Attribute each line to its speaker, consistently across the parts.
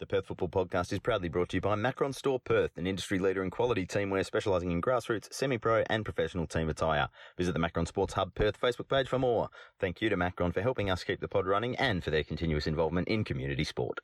Speaker 1: The Perth Football Podcast is proudly brought to you by Macron Store Perth, an industry leader in quality teamwear specialising in grassroots, semi-pro and professional team attire. Visit the Macron Sports Hub Perth Facebook page for more. Thank you to Macron for helping us keep the pod running and for their continuous involvement in community sport.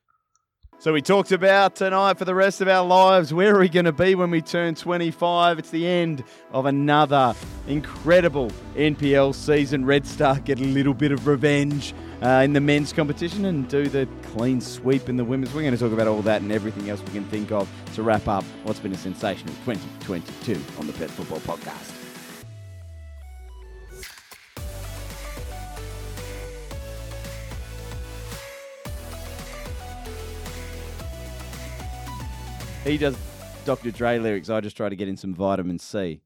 Speaker 2: So we talked about tonight for the rest of our lives. Where are we going to be when we turn 25? It's the end of another incredible NPL season. Red Star get a little bit of revenge uh, in the men's competition and do the clean sweep in the women's. We're going to talk about all that and everything else we can think of to wrap up what's been a sensational 2022 on the Perth Football Podcast. He does Dr. Dre lyrics. I just try to get in some vitamin C.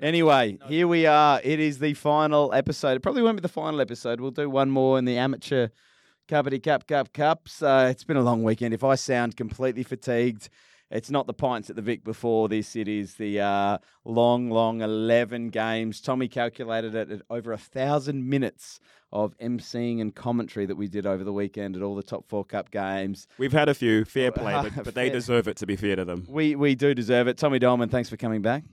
Speaker 2: Anyway, here we are. It is the final episode. It probably won't be the final episode. We'll do one more in the amateur Cupity Cup Cup Cups. Uh, it's been a long weekend. If I sound completely fatigued, it's not the pints at the Vic before this. It is the uh, long, long 11 games. Tommy calculated it at over a thousand minutes of emceeing and commentary that we did over the weekend at all the top four cup games.
Speaker 3: We've had a few, fair play, but, but they deserve it to be fair to them.
Speaker 2: We we do deserve it. Tommy Dolman, thanks for coming back.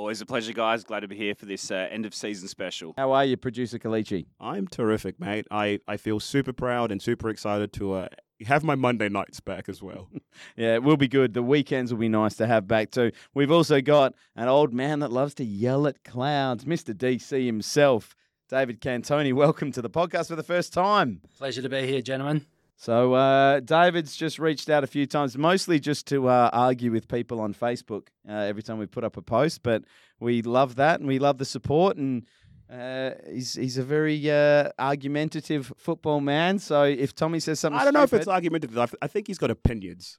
Speaker 4: Always a pleasure, guys. Glad to be here for this uh, end of season special.
Speaker 2: How are you, producer Kelechi?
Speaker 3: I'm terrific, mate. I, I feel super proud and super excited to uh, have my Monday nights back as well.
Speaker 2: Yeah, it will be good. The weekends will be nice to have back too. We've also got an old man that loves to yell at clouds, Mr. DC himself, David Cantoni. Welcome to the podcast for the first time.
Speaker 5: Pleasure to be here, gentlemen.
Speaker 2: So, uh, David's just reached out a few times, mostly just to uh, argue with people on Facebook uh, every time we put up a post. But we love that and we love the support. And uh, he's, he's a very uh, argumentative football man. So, if Tommy says something,
Speaker 3: I don't know if it's argumentative. I- I think he's got opinions.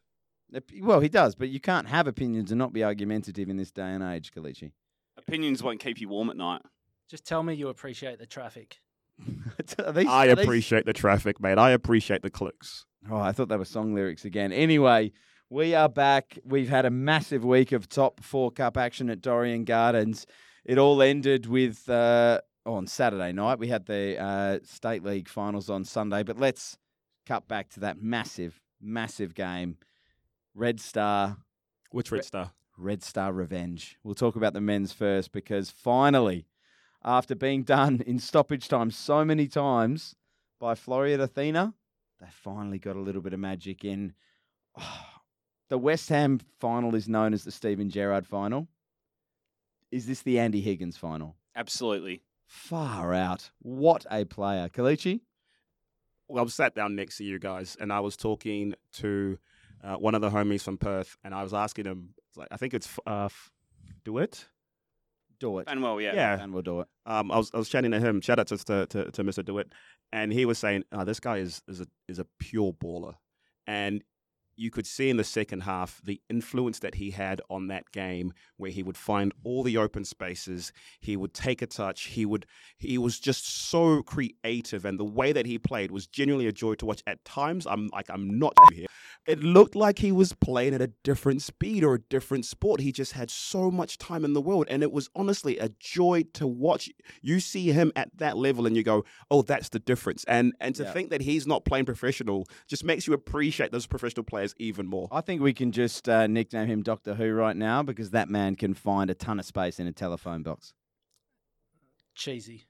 Speaker 2: Well, he does, but you can't have opinions and not be argumentative in this day and age, Kelechi.
Speaker 4: Opinions won't keep you warm at night.
Speaker 5: Just tell me you appreciate the traffic.
Speaker 2: These-
Speaker 3: I appreciate the traffic, mate. I appreciate the clicks.
Speaker 2: Oh, I thought they were song lyrics again. Anyway, we are back. We've had a massive week of top four cup action at Dorrien Gardens. It all ended with uh, oh, on Saturday night. We had the uh, state league finals on Sunday, but let's cut back to that massive, massive game. Red Star
Speaker 3: Which Red Star?
Speaker 2: Red Star Revenge. We'll talk about the men's first because finally, after being done in stoppage time so many times by Floreat Athena, they finally got a little bit of magic in. the West Ham final is known as the Steven Gerrard final. Is this the Andy Higgins final?
Speaker 4: Absolutely.
Speaker 2: Far out. What a player. Kelechi?
Speaker 3: Well, I was sat down next to you guys, and I was talking to uh, one of the homies from Perth, and I was asking him, like, I think it's uh, F- Dewitt.
Speaker 2: Do it.
Speaker 4: And well, yeah.
Speaker 3: Yeah.
Speaker 2: And we'll do it.
Speaker 3: um, I was I was chatting to him. Shout out to to, to, to Mr. Dewitt, and he was saying, oh, "This guy is is a is a pure baller," and you could see in the second half the influence that he had on that game, where he would find all the open spaces, he would take a touch, he would he was just so creative, and the way that he played was genuinely a joy to watch. At times, I'm like I'm not here. It looked like he was playing at a different speed or a different sport. He just had so much time in the world, and it was honestly a joy to watch. You see him at that level, and you go, "Oh, that's the difference." And and to
Speaker 2: Yeah.
Speaker 3: think that he's not playing professional just makes you appreciate those professional players even more.
Speaker 2: I think we can just uh, nickname him Doctor Who right now because that man can find a ton of space in a telephone box.
Speaker 5: Cheesy.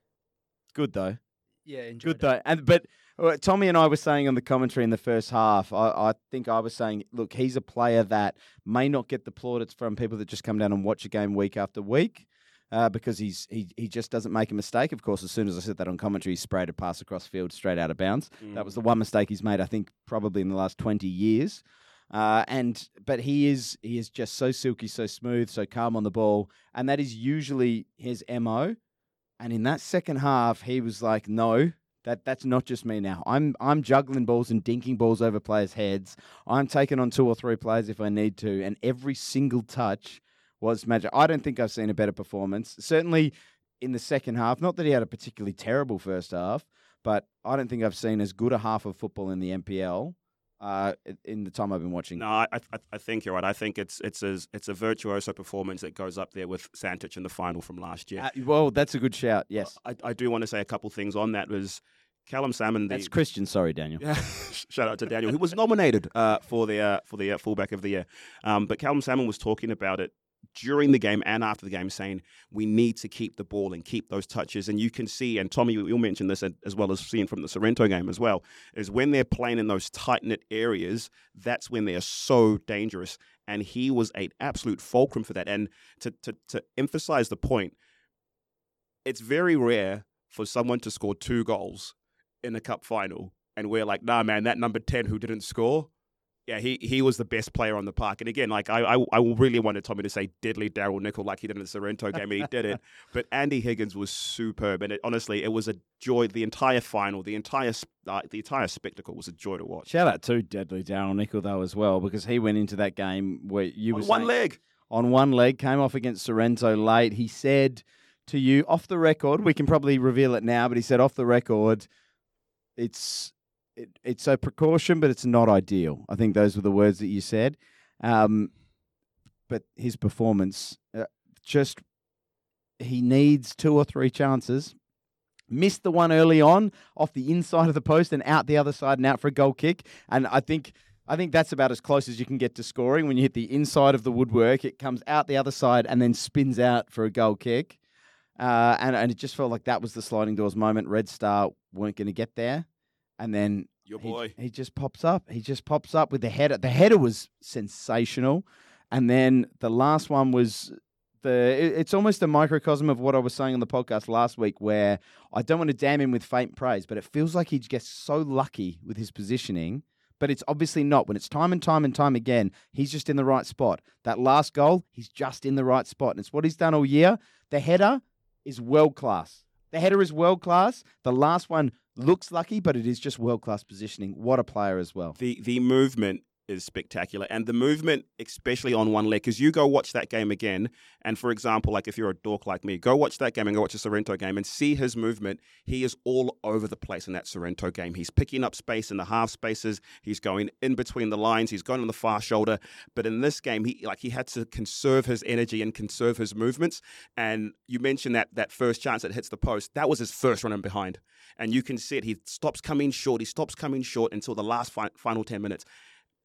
Speaker 2: Good though.
Speaker 5: Yeah, enjoyed
Speaker 2: Good
Speaker 5: it.
Speaker 2: though. And but uh, Tommy and I were saying on the commentary in the first half, I, I think I was saying, look, he's a player that may not get the plaudits from people that just come down and watch a game week after week. Uh, because he's he, he just doesn't make a mistake. Of course, as soon as I said that on commentary, he sprayed a pass across field straight out of bounds. That was the one mistake he's made, I think, probably in the last twenty years. Uh, and but he is he is just so silky, so smooth, so calm on the ball, and that is usually his mo. And in that second half, he was like, "No, that that's not just me now. I'm I'm juggling balls and dinking balls over players' heads. I'm taking on two or three players if I need to, and every single touch was magic. I don't think I've seen a better performance. Certainly in the second half. Not that he had a particularly terrible first half, but I don't think I've seen as good a half of football in the NPL uh, in the time I've been watching.
Speaker 3: No, I, I I think you're right. I think it's it's a it's a virtuoso performance that goes up there with Santich in the final from last year.
Speaker 2: Uh, well, that's a good shout. Yes.
Speaker 3: I, I do want to say a couple things on that was Callum Salmon, the
Speaker 2: That's Christian. Sorry, Daniel.
Speaker 3: Yeah, shout out to Daniel, who was nominated uh, for the uh, for the uh, fullback of the year. Um, but Callum Salmon was talking about it during the game and after the game, saying we need to keep the ball and keep those touches. And you can see, and Tommy, you- you'll mention this as well as seeing from the Sorrento game as well, is when they're playing in those tight knit areas, that's when they are so dangerous. And he was an absolute fulcrum for that. And to to to emphasize the point, it's very rare for someone to score two goals in a cup final and we're like, nah, man, that number 10 who didn't score, yeah, he, he was the best player on the park. And again, like, I, I, I really wanted Tommy to say deadly Daryl Nickel like he did in the Sorrento game, and he did it. But Andy Higgins was superb. And it, honestly, it was a joy. The entire final, the entire, uh, the entire spectacle was a joy to watch.
Speaker 2: Shout out to Deadly Daryl Nickel though as well because he went into that game where you were
Speaker 3: On one leg.
Speaker 2: on one leg, came off against Sorrento late. He said to you off the record, we can probably reveal it now, but he said off the record, it's it, it's a precaution, but it's not ideal. I think those were the words that you said. Um, but his performance, uh, just he needs two or three chances. Missed the one early on off the inside of the post and out the other side and out for a goal kick. And I think I think that's about as close as you can get to scoring. When you hit the inside of the woodwork, it comes out the other side and then spins out for a goal kick. Uh, and, and it just felt like that was the sliding doors moment. Red Star weren't going to get there. And then
Speaker 3: Your
Speaker 2: he-
Speaker 3: boy.
Speaker 2: He, just pops up. He just pops up with the header. The header was sensational. And then the last one was the. it- it's almost a microcosm of what I was saying on the podcast last week, where I don't want to damn him with faint praise, but it feels like he gets so lucky with his positioning. But it's obviously not. When it's time and time and time again, he's just in the right spot. That last goal, he's just in the right spot. And it's what he's done all year. The header is world class. The header is world class. The last one looks lucky, but it is just world class positioning. What a player as well.
Speaker 3: The the movement is spectacular, and the movement, especially on one leg, because you go watch that game again, and for example, like if you're a dork like me, go watch that game and go watch a Sorrento game and see his movement. He is all over the place in that Sorrento game. He's picking up space in the half spaces. He's going in between the lines. He's going on the far shoulder. But in this game, he like he had to conserve his energy and conserve his movements. And you mentioned that that first chance that hits the post, that was his first run in behind. And you can see it. He stops coming short. He stops coming short until the last fi- final 10 minutes.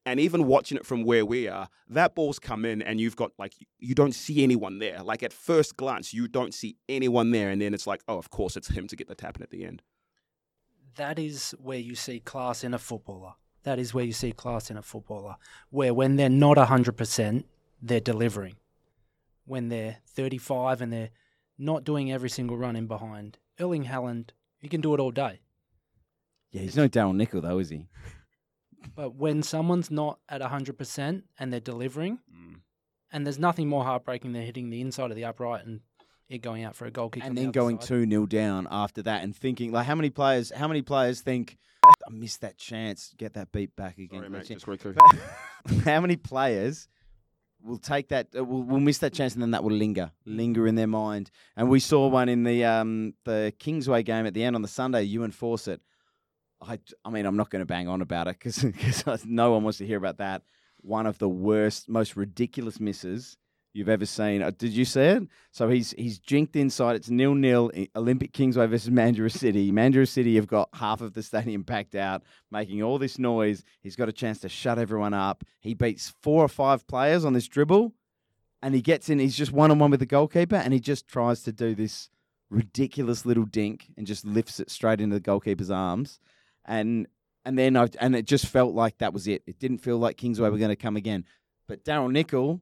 Speaker 3: And even watching it from where we are, that ball's come in and you've got like, you don't see anyone there. Like at first glance, you don't see anyone there. And then it's like, oh, of course, it's him to get the tap in at the end.
Speaker 5: That is where you see class in a footballer. That is where you see class in a footballer. Where when they're not 100%, they're delivering. When they're 35 and they're not doing every single run in behind. Erling Haaland, he can do it all day.
Speaker 2: Yeah, he's no Daryl Nickel though, is he?
Speaker 5: But when someone's not at 100% and they're delivering, and there's nothing more heartbreaking than hitting the inside of the upright and it going out for a goal kick.
Speaker 2: and then
Speaker 5: other
Speaker 2: going
Speaker 5: side.
Speaker 2: two 0 down after that, and thinking like, how many players? How many players think I missed that chance? Get that beat back again.
Speaker 3: Sorry, mate. Just very
Speaker 2: how many players will take that? Uh, will, will miss that chance, and then that will linger, linger in their mind. And we saw one in the um the Kingsway game at the end on the Sunday. You and Fawcett. I, I mean, I'm not going to bang on about it because no one wants to hear about that. One of the worst, most ridiculous misses you've ever seen. Uh, did you see it? So he's he's jinked inside. It's nil nil. Olympic Kingsway versus Mandurah City. Mandurah City have got half of the stadium packed out, making all this noise. He's got a chance to shut everyone up. He beats four or five players on this dribble, and he gets in. He's just one on one with the goalkeeper, and he just tries to do this ridiculous little dink and just lifts it straight into the goalkeeper's arms, and. And then I and it just felt like that was it. It didn't feel like Kingsway were going to come again. But Daryl Nickel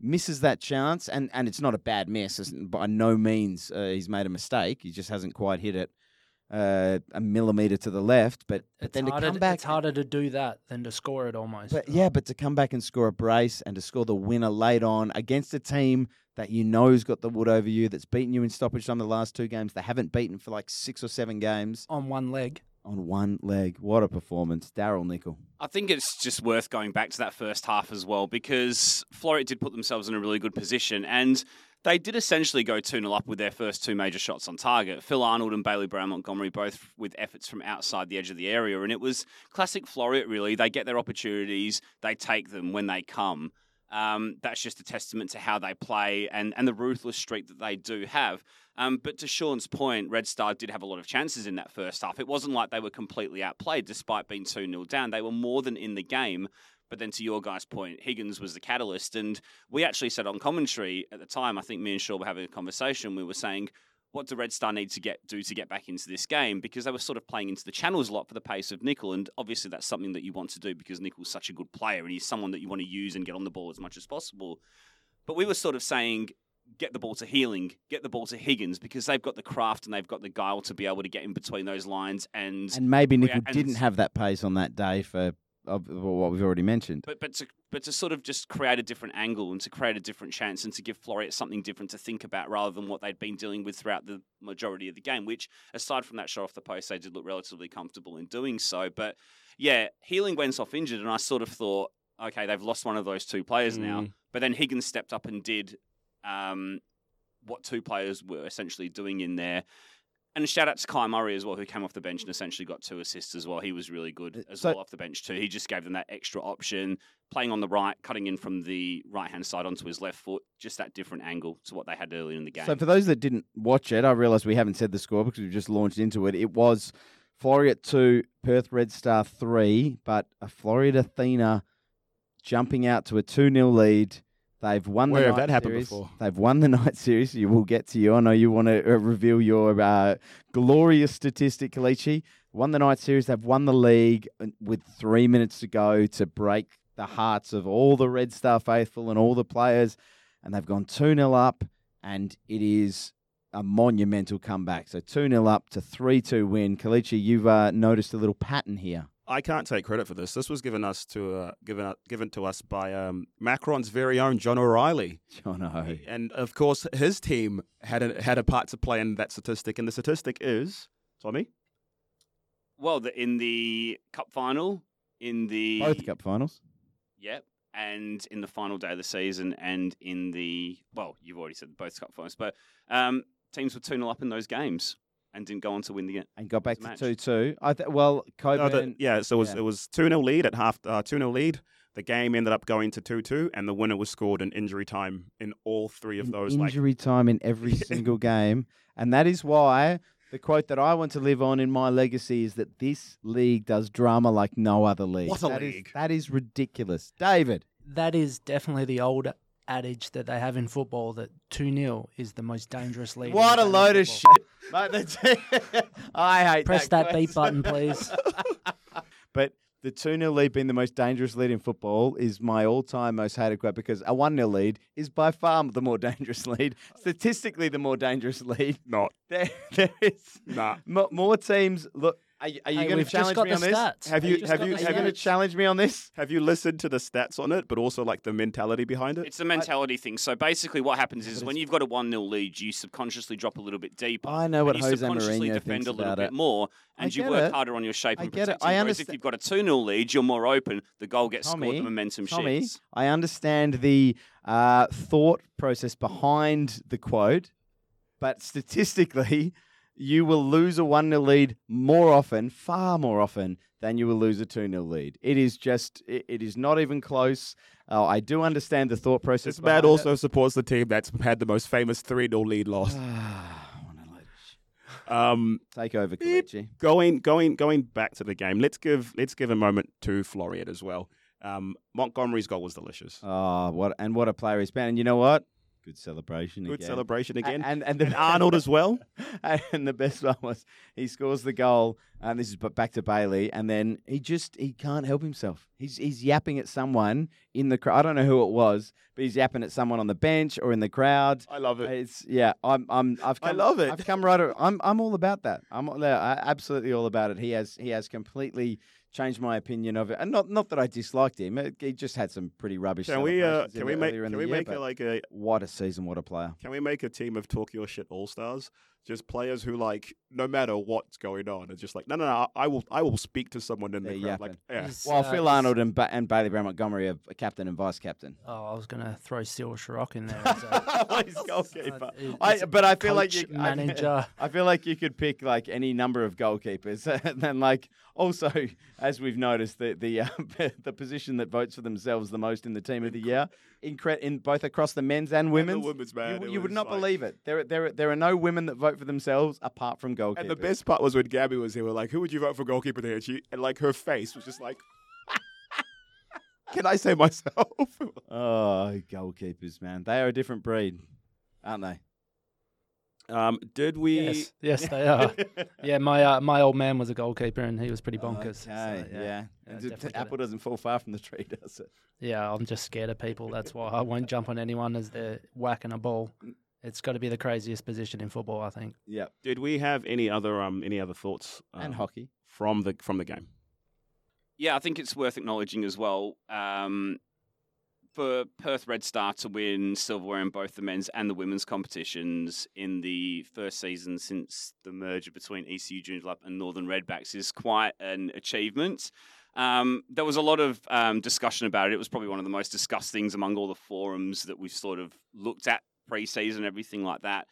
Speaker 2: misses that chance, and, and it's not a bad miss. It's by no means uh, he's made a mistake. He just hasn't quite hit it uh, a millimeter to the left. But, but
Speaker 5: It's
Speaker 2: then to come back,
Speaker 5: it's harder to do that than to score it almost.
Speaker 2: but yeah, but to come back and score a brace and to score the winner late on against a team that you know's got the wood over you, that's beaten you in stoppage time the last two games, they haven't beaten for like six or seven games
Speaker 5: on one leg.
Speaker 2: On one leg. What a performance, Daryl Nickel.
Speaker 4: I think it's just worth going back to that first half as well because Floreat did put themselves in a really good position and they did essentially go 2 0 up with their first two major shots on target. Phil Arnold and Bailey Brown Montgomery both with efforts from outside the edge of the area. And it was classic Floreat, really. They get their opportunities, they take them when they come. Um, that's just a testament to how they play and, and the ruthless streak that they do have. Um, but to Sean's point, Red Star did have a lot of chances in that first half. It wasn't like they were completely outplayed despite being 2 0 down. They were more than in the game. But then to your guy's point, Higgins was the catalyst. And we actually said on commentary at the time, I think me and Shaw were having a conversation, we were saying, what do Red Star need to get do to get back into this game? Because they were sort of playing into the channels a lot for the pace of Nickel, and obviously that's something that you want to do because Nickel's such a good player and he's someone that you want to use and get on the ball as much as possible. But we were sort of saying, get the ball to Healing, get the ball to Higgins because they've got the craft and they've got the guile to be able to get in between those lines and.
Speaker 2: And maybe Nickel
Speaker 4: and
Speaker 2: didn't have that pace on that day for of, of what we've already mentioned.
Speaker 4: But but to but to sort of just create a different angle and to create a different chance and to give Floreat something different to think about rather than what they'd been dealing with throughout the majority of the game. Which aside from that shot off the post, they did look relatively comfortable in doing so. But yeah, Healing went off injured, and I sort of thought, okay, they've lost one of those two players now.
Speaker 3: Mm.
Speaker 4: But then Higgins stepped up and did um, what two players were essentially doing in there. And shout out to Kai Murray as well, who came off the bench and essentially got two assists as well. He was really good
Speaker 2: Uh,
Speaker 4: as
Speaker 2: so-
Speaker 4: well off the bench too. He just gave them that extra option, playing on the right, cutting in from the right hand side onto his left foot, just that different angle to what they had earlier in the game.
Speaker 2: So for those that didn't watch it, I realise we haven't said the score because we've just launched into it. It was Floreat two, Perth Red Star three, but a Floreat Athena jumping out to a two 0 lead. They've won
Speaker 3: Where
Speaker 2: the
Speaker 3: have
Speaker 2: night
Speaker 3: that happened
Speaker 2: series.
Speaker 3: before?
Speaker 2: They've won the night series. You will get to you. I know you want to uh, reveal your uh, glorious statistic, Kelechi. Won the night series. They've won the league uh, with three minutes to go to break the hearts of all the Red Star faithful and all the players. And they've gone 2 0 up, and it is a monumental comeback. So 2 0 up to 3 2 win. Kelechi, you've uh, noticed a little pattern here.
Speaker 3: I can't take credit for this. This was given us to uh, given uh, given to us by um, Macron's very own John O'Reilly,
Speaker 2: John O.
Speaker 3: and of course his team had a, had a part to play in that statistic. And the statistic is Tommy.
Speaker 4: well, the, in the cup final, in the
Speaker 2: Both cup finals.
Speaker 4: Yep. And in the final day of the season, and in the well, you've already said both cup finals, but um, teams were two 0 up in those games and didn't go on to win the game.
Speaker 2: And got back to
Speaker 4: match.
Speaker 2: 2 2. I th- well,
Speaker 3: No, the- yeah, so it was
Speaker 2: yeah.
Speaker 3: it was two 0 lead at half uh, two 0 lead. The game ended up going to two two, and the winner was scored in injury time in all three of
Speaker 2: in
Speaker 3: those. Like
Speaker 2: injury time in every single game. And that is why the quote that I want to live on in my legacy is that this league does drama like no other league.
Speaker 3: What a
Speaker 2: That is-
Speaker 3: league.
Speaker 2: that is ridiculous. David.
Speaker 5: That is definitely the old adage that they have in football that 2 0 is the most dangerous lead.
Speaker 2: What a load of shit. Mate, that's- I hate
Speaker 5: Press that beep
Speaker 2: question.
Speaker 5: button, please.
Speaker 2: but the 2 0 lead being the most dangerous lead in football is my all time most hated quote because a 1 0 lead is by far the more dangerous lead. Statistically, the more dangerous lead.
Speaker 3: not
Speaker 2: There, there is
Speaker 3: nah.
Speaker 2: more, more teams. Look, are, you- are you
Speaker 5: Hey,
Speaker 2: going to challenge me on this?
Speaker 5: stats.
Speaker 3: Have you have
Speaker 5: you- have
Speaker 3: you-
Speaker 5: the
Speaker 2: you going to challenge me on this?
Speaker 3: Have you listened to the stats on it, but also like the mentality behind it?
Speaker 4: It's the mentality thing. So basically, what happens is when you've got a 1 0 lead, you subconsciously drop a little bit deeper.
Speaker 2: I know what
Speaker 4: and you
Speaker 2: Jose
Speaker 4: subconsciously
Speaker 2: Mourinho
Speaker 4: defend
Speaker 2: thinks
Speaker 4: a little
Speaker 2: about
Speaker 4: bit
Speaker 2: it.
Speaker 4: more, and you work
Speaker 2: it.
Speaker 4: harder on your shape
Speaker 2: I
Speaker 4: and
Speaker 2: get it.
Speaker 4: protecting.
Speaker 2: I
Speaker 4: Whereas if you've got a 2 0 lead, you're more open. The goal gets scored, the momentum
Speaker 2: Tommy,
Speaker 4: shifts.
Speaker 2: I understand the uh, thought process behind the quote, but statistically, you will lose a 1 0 lead more often, far more often, than you will lose a 2 0 lead. It is just, it, it is not even close. Uh, I do understand the thought process.
Speaker 3: This man also supports the team that's had the most famous 3 0 lead loss.
Speaker 2: What a load of shit.
Speaker 3: Um,
Speaker 2: Take over,
Speaker 3: going going going back to the game, let's give let's give a moment to Floreat as well. Um, Montgomery's goal was delicious.
Speaker 2: Oh, what and what a player he's been. And you know what? Good celebration
Speaker 3: Good
Speaker 2: again.
Speaker 3: celebration again.
Speaker 2: And, and, the,
Speaker 3: And Arnold as well.
Speaker 2: and the best one was he scores the goal, and this is back to Bailey, and then he just he can't help himself. He's he's yapping at someone in the crowd. I don't know who it was, but he's yapping at someone on the bench or in the crowd.
Speaker 3: I love it.
Speaker 2: It's yeah, I'm I'm I've
Speaker 3: I
Speaker 2: come,
Speaker 3: love it.
Speaker 2: I've come right. I'm I'm all about that. I'm all- yeah, I- absolutely all about it. He has he has completely changed my opinion of it, and not not that I disliked him. It- He just had some pretty rubbish.
Speaker 3: Can we uh, can we make can we
Speaker 2: year,
Speaker 3: make a, like a
Speaker 2: what a season, what a player.
Speaker 3: can we make a team of Tokyo shit all stars just players who like no matter what's going on, it's just like no, no, no. I will, I will speak to someone in the
Speaker 2: They're
Speaker 3: crowd. Like, yeah,
Speaker 5: He's,
Speaker 2: Well,
Speaker 5: uh,
Speaker 2: Phil Arnold and, ba- and Bailey Brown Montgomery are a captain and vice captain.
Speaker 5: Oh, I was going to throw Steel Sharrock in there. As a,
Speaker 3: Well, he's goalkeeper.
Speaker 5: uh,
Speaker 2: I, but I feel like you,
Speaker 5: manager.
Speaker 2: I feel like you could pick like any number of goalkeepers, and then like also, as we've noticed, the the uh, the position that votes for themselves the most in the team of the year, in, cre- in both across the men's and
Speaker 3: And the
Speaker 2: women's.
Speaker 3: women's man.
Speaker 2: you, you would not
Speaker 3: like-
Speaker 2: believe it. There, there, there are no women that vote for themselves apart from goalkeepers.
Speaker 3: And the best part was when Gabby was here. We're like, "Who would you vote for goalkeeper there?" And she and like her face was just like, "Can I say myself?"
Speaker 2: Oh, goalkeepers, man, they are a different breed, aren't they?
Speaker 3: um, did we?
Speaker 5: yes, yes, they are. Yeah, my uh, my old man was a goalkeeper, and he was pretty bonkers. so,
Speaker 2: Okay, yeah.
Speaker 5: yeah,
Speaker 2: And
Speaker 5: definitely
Speaker 2: the apple doesn't fall far from the tree, does it?
Speaker 5: Yeah, I'm just scared of people. That's why I won't jump on anyone as they're whacking a ball. It's got to be the craziest position in football, I think.
Speaker 2: Yeah,
Speaker 3: Did we have any other um any other thoughts
Speaker 2: and
Speaker 3: um,
Speaker 2: hockey.
Speaker 3: from the from the game?
Speaker 4: Yeah, I think it's worth acknowledging as well. Um, for Perth Red Star to win silverware in both the men's and the women's competitions in the first season since the merger between ECU Joondalup and Northern Redbacks is quite an achievement. Um, there was a lot of um, discussion about it. It was probably one of the most discussed things among all the forums that we've sort of looked at pre-season, everything like that.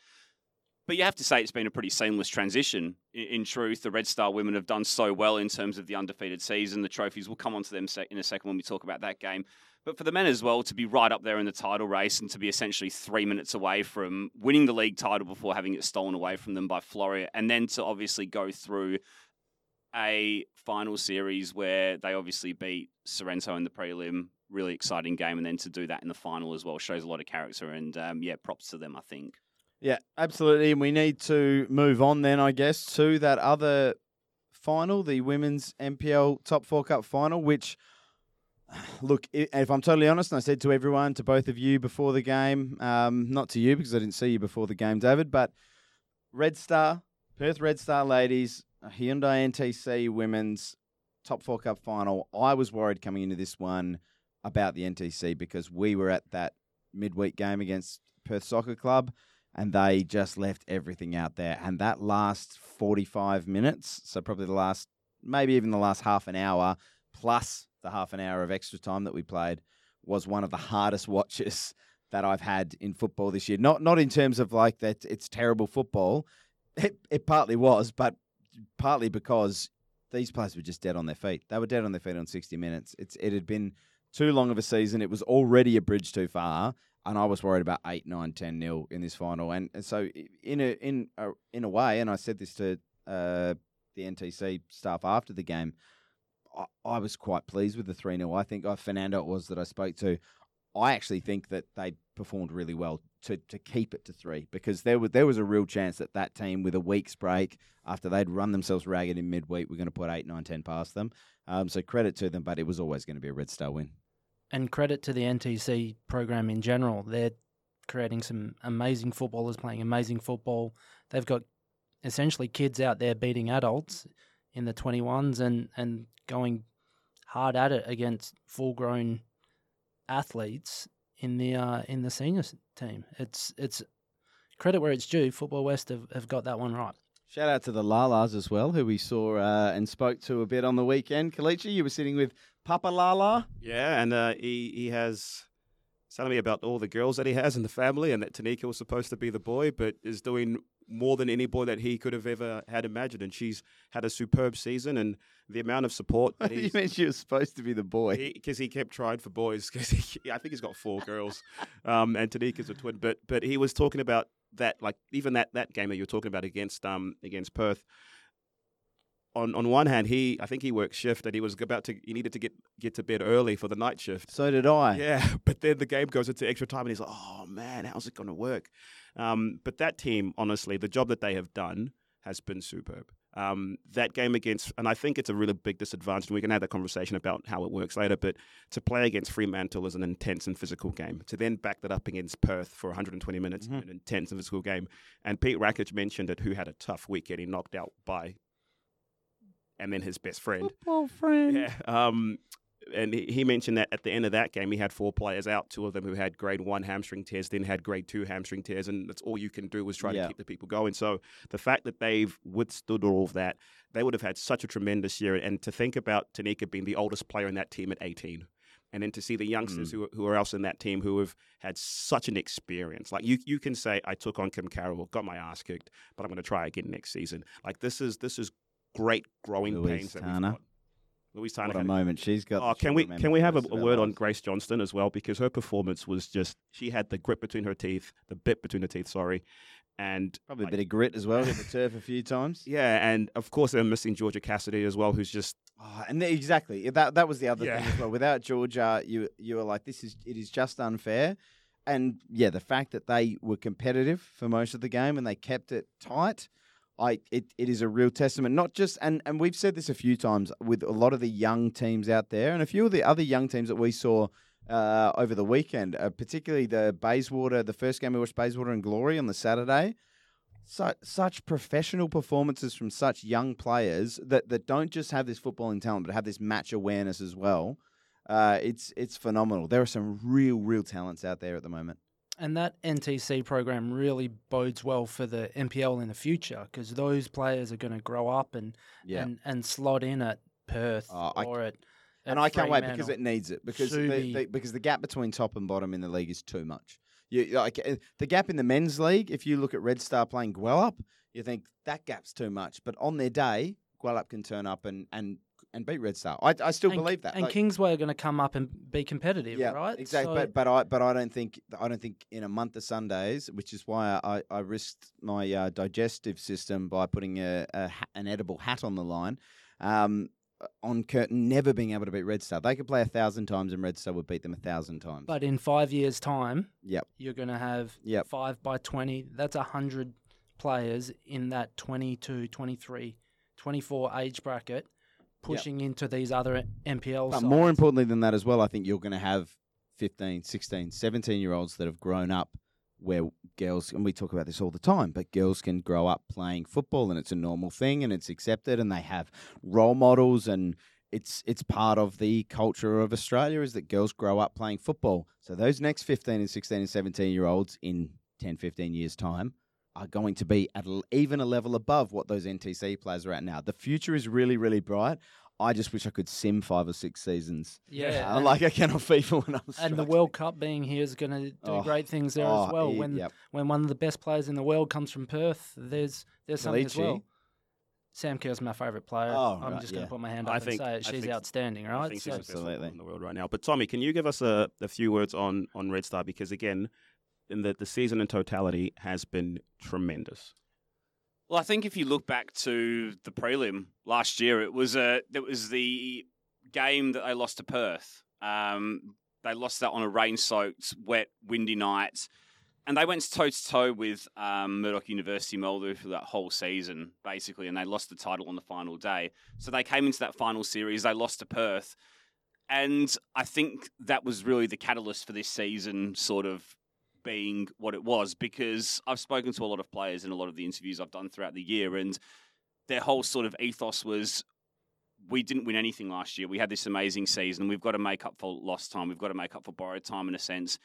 Speaker 4: But you have to say it's been a pretty seamless transition. In, in truth, the Red Star women have done so well in terms of the undefeated season. The trophies will come onto them in a second when we talk about that game. But for the men as well, to be right up there in the title race and to be essentially three minutes away from winning the league title before having it stolen away from them by Floreat, and then to obviously go through a final series where they obviously beat Sorrento in the prelim, really exciting game, and then to do that in the final as well shows a lot of character. And um, yeah, props to them, I think.
Speaker 2: Yeah, absolutely. And we need to move on then, I guess, to that other final, the women's NPL Top Four Cup final, which, look, if I'm totally honest, and I said to everyone, to both of you before the game, um, not to you because I didn't see you before the game, David, but Red Star, Perth Red Star ladies, Hyundai NTC women's Top Four Cup final. I was worried coming into this one about the NTC because we were at that midweek game against Perth Soccer Club and they just left everything out there. And that last 45 minutes, so probably the last, maybe even the last half an hour, plus the half an hour of extra time that we played, was one of the hardest watches that I've had in football this year. Not not in terms of like that it's terrible football. It, it partly was, but partly because these players were just dead on their feet. They were dead on their feet on 60 minutes. It's it had been too long of a season. It was already a bridge too far and I was worried about 8, 9, 10 nil in this final. And, and so in a in a, in a way, and I said this to uh, the NTC staff after the game, I, I was quite pleased with the 3 0. I think uh, Fernando it was that I spoke to. I actually think that they performed really well to, to keep it to three because there was there was a real chance that that team with a week's break after they'd run themselves ragged in midweek were going to put 8, 9, 10 past them. Um, so credit to them, but it was always going to be a Red Star win.
Speaker 5: And credit to the NTC program in general. They're creating some amazing footballers playing amazing football. They've got essentially kids out there beating adults in the 21s and, and going hard at it against full grown athletes in the uh, in the seniors team. It's it's credit where it's due. Football West have, have got that one right.
Speaker 2: Shout out to the Lalas as well, who we saw uh, and spoke to a bit on the weekend. Kelechi, you were sitting with Papa Lala.
Speaker 3: Yeah, and uh, he he has telling me about all the girls that he has in the family, and that Tanika was supposed to be the boy, but is doing more than any boy that he could have ever had imagined. And she's had a superb season, and the amount of support that
Speaker 2: you
Speaker 3: he's
Speaker 2: meant she was supposed to be the boy.
Speaker 3: because he, kept trying for boys. Because I think he's got four girls, um, and Tanika's a twin. But but he was talking about that, like even that that game that you were talking about against um against Perth. On on one hand, he I think he worked shift, and he was about to he needed to get get to bed early for the night shift.
Speaker 2: So did I.
Speaker 3: Yeah, but then the game goes into extra time, and he's like, "Oh man, how's it going to work?" Um, but that team, honestly, the job that they have done has been superb. Um, that game against, and I think it's a really big disadvantage. And we can have that conversation about how it works later. But to play against Fremantle is an intense and physical game. To then back that up against Perth for 120 minutes,
Speaker 2: Mhm.
Speaker 3: an intense and physical game. And Pete Rakic mentioned it, who had a tough week getting knocked out by, and then his best friend.
Speaker 2: Football friend.
Speaker 3: Yeah. Um, and he, mentioned that at the end of that game, he had four players out, two of them who had grade one hamstring tears, then had grade two hamstring tears, and that's all you can do was try
Speaker 2: Yeah.
Speaker 3: to keep the people going. So the fact that they've withstood all of that, they would have had such a tremendous year. And to think about Tanika being the oldest player in that team at 18. And then to see the youngsters mm. who, who are else in that team who have had such an experience. Like you, you can say, I took on Kim Carroll, got my ass kicked, but I'm going to try again next season. Like this is this is great growing
Speaker 2: Louise
Speaker 3: pains that
Speaker 2: Tana.
Speaker 3: we've got. Louise Tana.
Speaker 2: What a moment she's got.
Speaker 3: Oh, can we can we have a, a word on. Grace Johnston as well because her performance was just she had the grit between her teeth, the bit between her teeth, sorry, and
Speaker 2: Probably a bit of grit as well. Hit the turf a few times.
Speaker 3: yeah, and of course they're missing Georgia Cassidy as well, who's just
Speaker 2: Oh, and exactly that that was the other
Speaker 3: Yeah.
Speaker 2: thing as well. Without Georgia, you you were like, this is it is just unfair. And yeah, the fact that they were competitive for most of the game and they kept it tight, I it, it is a real testament. Not just and and we've said this a few times with a lot of the young teams out there, and a few of the other young teams that we saw. Uh, over the weekend, uh, particularly the Bayswater, the first game we watched Bayswater and Glory on the Saturday, such such professional performances from such young players that that don't just have this footballing talent but have this match awareness as well. Uh, it's it's phenomenal. There are some real real talents out there at the moment.
Speaker 5: And that NTC program really bodes well for the NPL in the future because those players are going to grow up and, and and slot in at Perth
Speaker 2: Oh, I-
Speaker 5: or at,
Speaker 2: and
Speaker 5: at
Speaker 2: I can't wait because it needs it because the, the, because the gap between top and bottom in the league is too much. You like uh, the gap in the men's league. If you look at Red Star playing Gwelup, you think that gap's too much. But on their day, Guelph can turn up and and and beat Red Star. I, I still
Speaker 5: and,
Speaker 2: believe that.
Speaker 5: And
Speaker 2: Like-
Speaker 5: Kingsway are going to come up and be competitive,
Speaker 2: yeah,
Speaker 5: right?
Speaker 2: Exactly.
Speaker 5: So-
Speaker 2: but but I but I don't think I don't think in a month of Sundays, which is why I, I risked my uh, digestive system by putting a, a an edible hat on the line. Um, on Curtin never being able to beat Red Star. They could play a thousand times and Red Star would beat them a thousand times.
Speaker 5: But in five years' time,
Speaker 2: Yep.
Speaker 5: you're going to have
Speaker 2: Yep.
Speaker 5: five by 20. That's 100 players in that 22, 23, 24 age bracket pushing into these other NPL
Speaker 2: But
Speaker 5: sides.
Speaker 2: more importantly than that as well, I think you're going to have 15, 16, 17 year olds that have grown up where girls, and we talk about this all the time, but girls can grow up playing football and it's a normal thing and it's accepted and they have role models and it's it's part of the culture of Australia is that girls grow up playing football. So those next 15 and 16 and 17 year olds in 10, 15 years time are going to be at even a level above what those NTC players are at now. The future is really, really bright. I just wish I could sim five or six seasons.
Speaker 5: Yeah.
Speaker 2: Uh, like I can on FIFA when I'm
Speaker 5: and the. World Cup being here is going to do
Speaker 2: Oh,
Speaker 5: great things there
Speaker 2: Oh,
Speaker 5: as well.
Speaker 2: yeah,
Speaker 5: when
Speaker 2: yep.
Speaker 5: when one of the best players in the world comes from Perth, there's there's something as well. Sam Kerr's my favourite player.
Speaker 2: Oh,
Speaker 5: I'm
Speaker 2: right,
Speaker 5: just going
Speaker 2: yeah.
Speaker 5: to put my hand
Speaker 3: I
Speaker 5: up
Speaker 3: think-
Speaker 5: say
Speaker 3: I
Speaker 5: it. She's
Speaker 3: think-
Speaker 5: outstanding,
Speaker 3: I
Speaker 5: right?
Speaker 3: think
Speaker 5: So-
Speaker 3: she's the best
Speaker 2: Absolutely.
Speaker 3: in the world right now. But Tommy, can you give us a, a few words on on Red Star because again, in the the season in totality has been tremendous.
Speaker 4: Well, I think if you look back to the prelim last year, it was a it was the game that they lost to Perth. Um, they lost that on a rain-soaked, wet, windy night, and they went toe to toe with um, Murdoch University Mulder for that whole season, basically, and they lost the title on the final day. So they came into that final series, they lost to Perth, and I think that was really the catalyst for this season, sort of being what it was because I've spoken to a lot of players in a lot of the interviews I've done throughout the year, and their whole sort of ethos was we didn't win anything last year. We had this amazing season. We've got to make up for lost time. We've got to make up for borrowed time in a sense.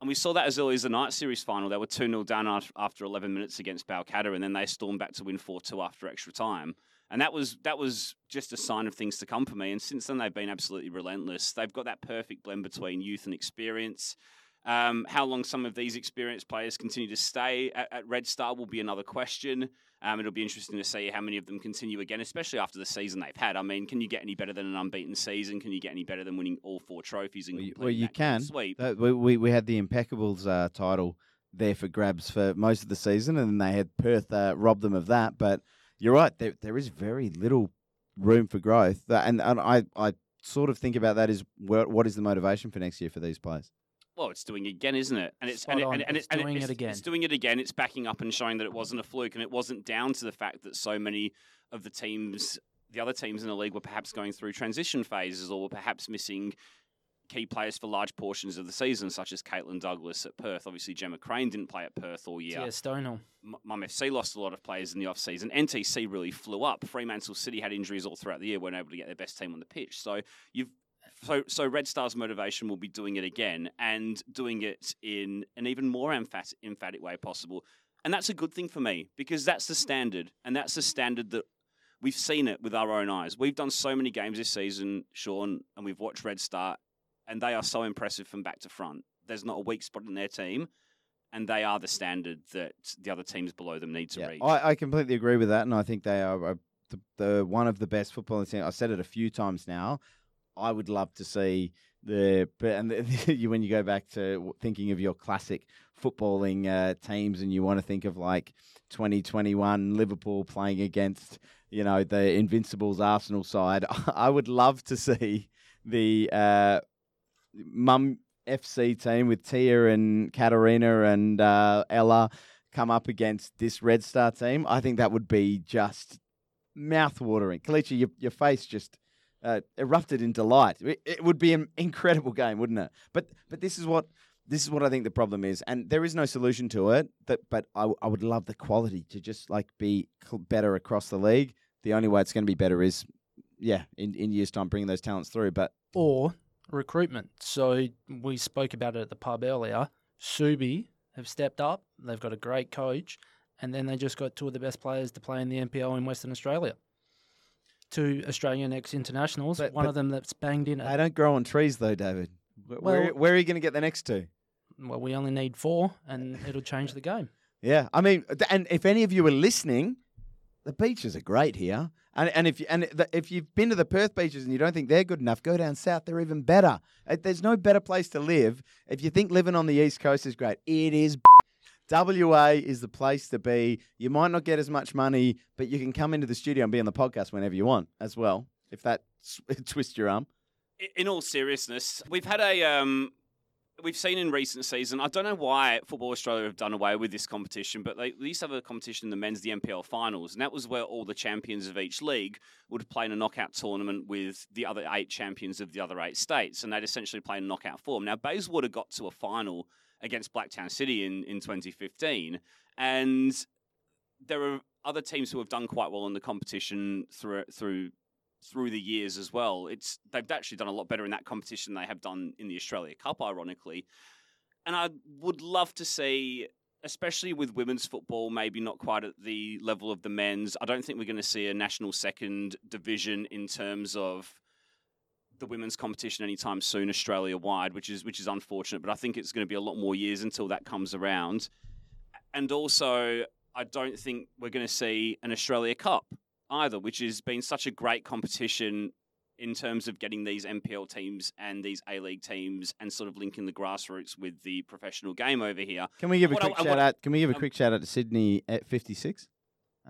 Speaker 4: And we saw that as early as the night series final. They were 2 0 down after 11 minutes against Balcatta, and then they stormed back to win 4 2 after extra time. And that was that was just a sign of things to come for me. And since then, they've been absolutely relentless. They've got that perfect blend between youth and experience. Um, how long some of these experienced players continue to stay at, at Red Star will be another question. Um, it'll be interesting to see how many of them continue again, especially after the season they've had. I mean, can you get any better than an unbeaten season? Can you get any better than winning all four trophies and
Speaker 2: Well, you, well, you
Speaker 4: that
Speaker 2: can.
Speaker 4: sweep?
Speaker 2: Uh, we, we had the Impeccables uh, title there for grabs for most of the season, and then they had Perth uh, rob them of that. But you're right, there there is very little room for growth, and and I I sort of think about that is where, what is the motivation for next year for these players?
Speaker 4: Well, it's doing again, isn't it? And it's and, it, and, and,
Speaker 5: It's
Speaker 4: and
Speaker 5: doing it
Speaker 4: it's,
Speaker 5: again.
Speaker 4: It's doing it again. It's backing up and showing that it wasn't a fluke, and it wasn't down to the fact that so many of the teams, the other teams in the league, were perhaps going through transition phases or were perhaps missing key players for large portions of the season, such as Caitlin Douglas at Perth. Obviously, Gemma Crane didn't play at Perth all year.
Speaker 5: Yeah, Stonehill.
Speaker 4: M- Mum FC lost a lot of players in the off-season. NTC really flew up. Fremantle City had injuries all throughout the year, weren't able to get their best team on the pitch. So you've So, so Red Star's motivation will be doing it again and doing it in an even more emphatic, emphatic way possible. And that's a good thing for me because that's the standard. And that's the standard that we've seen it with our own eyes. We've done so many games this season, Sean, and we've watched Red Star, and they are so impressive from back to front. There's not a weak spot in their team, and they are the standard that the other teams below them need to
Speaker 2: Yeah,
Speaker 4: reach.
Speaker 2: I, I completely agree with that, and I think they are uh, the, the one of the best footballing teams. I've said it a few times now. I would love to see the and the, when you go back to thinking of your classic footballing uh, teams, and you want to think of like 2021 Liverpool playing against you know the Invincibles Arsenal side. I would love to see the uh, Mum FC team with Tia and Katarina and uh, Ella come up against this Red Star team. I think that would be just mouth-watering. Kelechi, your, your face just uh, erupted in delight. It, would be an incredible game, wouldn't it? But but this is what this is what I think the problem is, and there is no solution to it. That but I, I would love the quality to just like be better across the league. The only way it's going to be better is yeah, in, in years time bringing those talents through. But
Speaker 5: or recruitment. So we spoke about it at the pub earlier. Subi have stepped up. They've got a great coach, and then they just got two of the best players to play in the NPL in Western Australia. Two Australian ex internationals. One
Speaker 2: but
Speaker 5: of them that's banged in.
Speaker 2: they don't grow on trees though, David. Where, where,
Speaker 5: Well-
Speaker 2: where are you going to get the next two?
Speaker 5: well, we only need four, and it'll change the game.
Speaker 2: Yeah, I mean, and if any of you are listening, the beaches are great here. And and if you, and the, if you've been to the Perth beaches and you don't think they're good enough, go down south. They're even better. Uh, There's no better place to live. If you think living on the east coast is great, it is. WA is the place to be. You might not get as much money, but you can come into the studio and be on the podcast whenever you want as well. If that twists your arm.
Speaker 4: In all seriousness, we've had a um, we've seen in recent season. I don't know why Football Australia have done away with this competition, but they, they used to have a competition in the men's the NPL finals, and that was where all the champions of each league would play in a knockout tournament with the other eight champions of the other eight states, and they'd essentially play in knockout form. Now Bayswater got to a final against Blacktown City in in 2015, and there are other teams who have done quite well in the competition through through through the years as well. It's they've actually done a lot better in that competition than they have done in the Australia Cup, ironically. And I would love to see, especially with women's football, maybe not quite at the level of the men's. I don't think we're going to see a national second division in terms of the women's competition anytime soon, Australia wide, which is which is unfortunate. But I think it's going to be a lot more years until that comes around. And also, I don't think we're going to see an Australia Cup either, which has been such a great competition in terms of getting these NPL teams and these A League teams and sort of linking the grassroots with the professional game over here.
Speaker 2: Can we give a
Speaker 4: What
Speaker 2: quick
Speaker 4: I-
Speaker 2: shout
Speaker 4: what-
Speaker 2: out? Can we give a
Speaker 4: um,
Speaker 2: quick shout out to Sydney at 56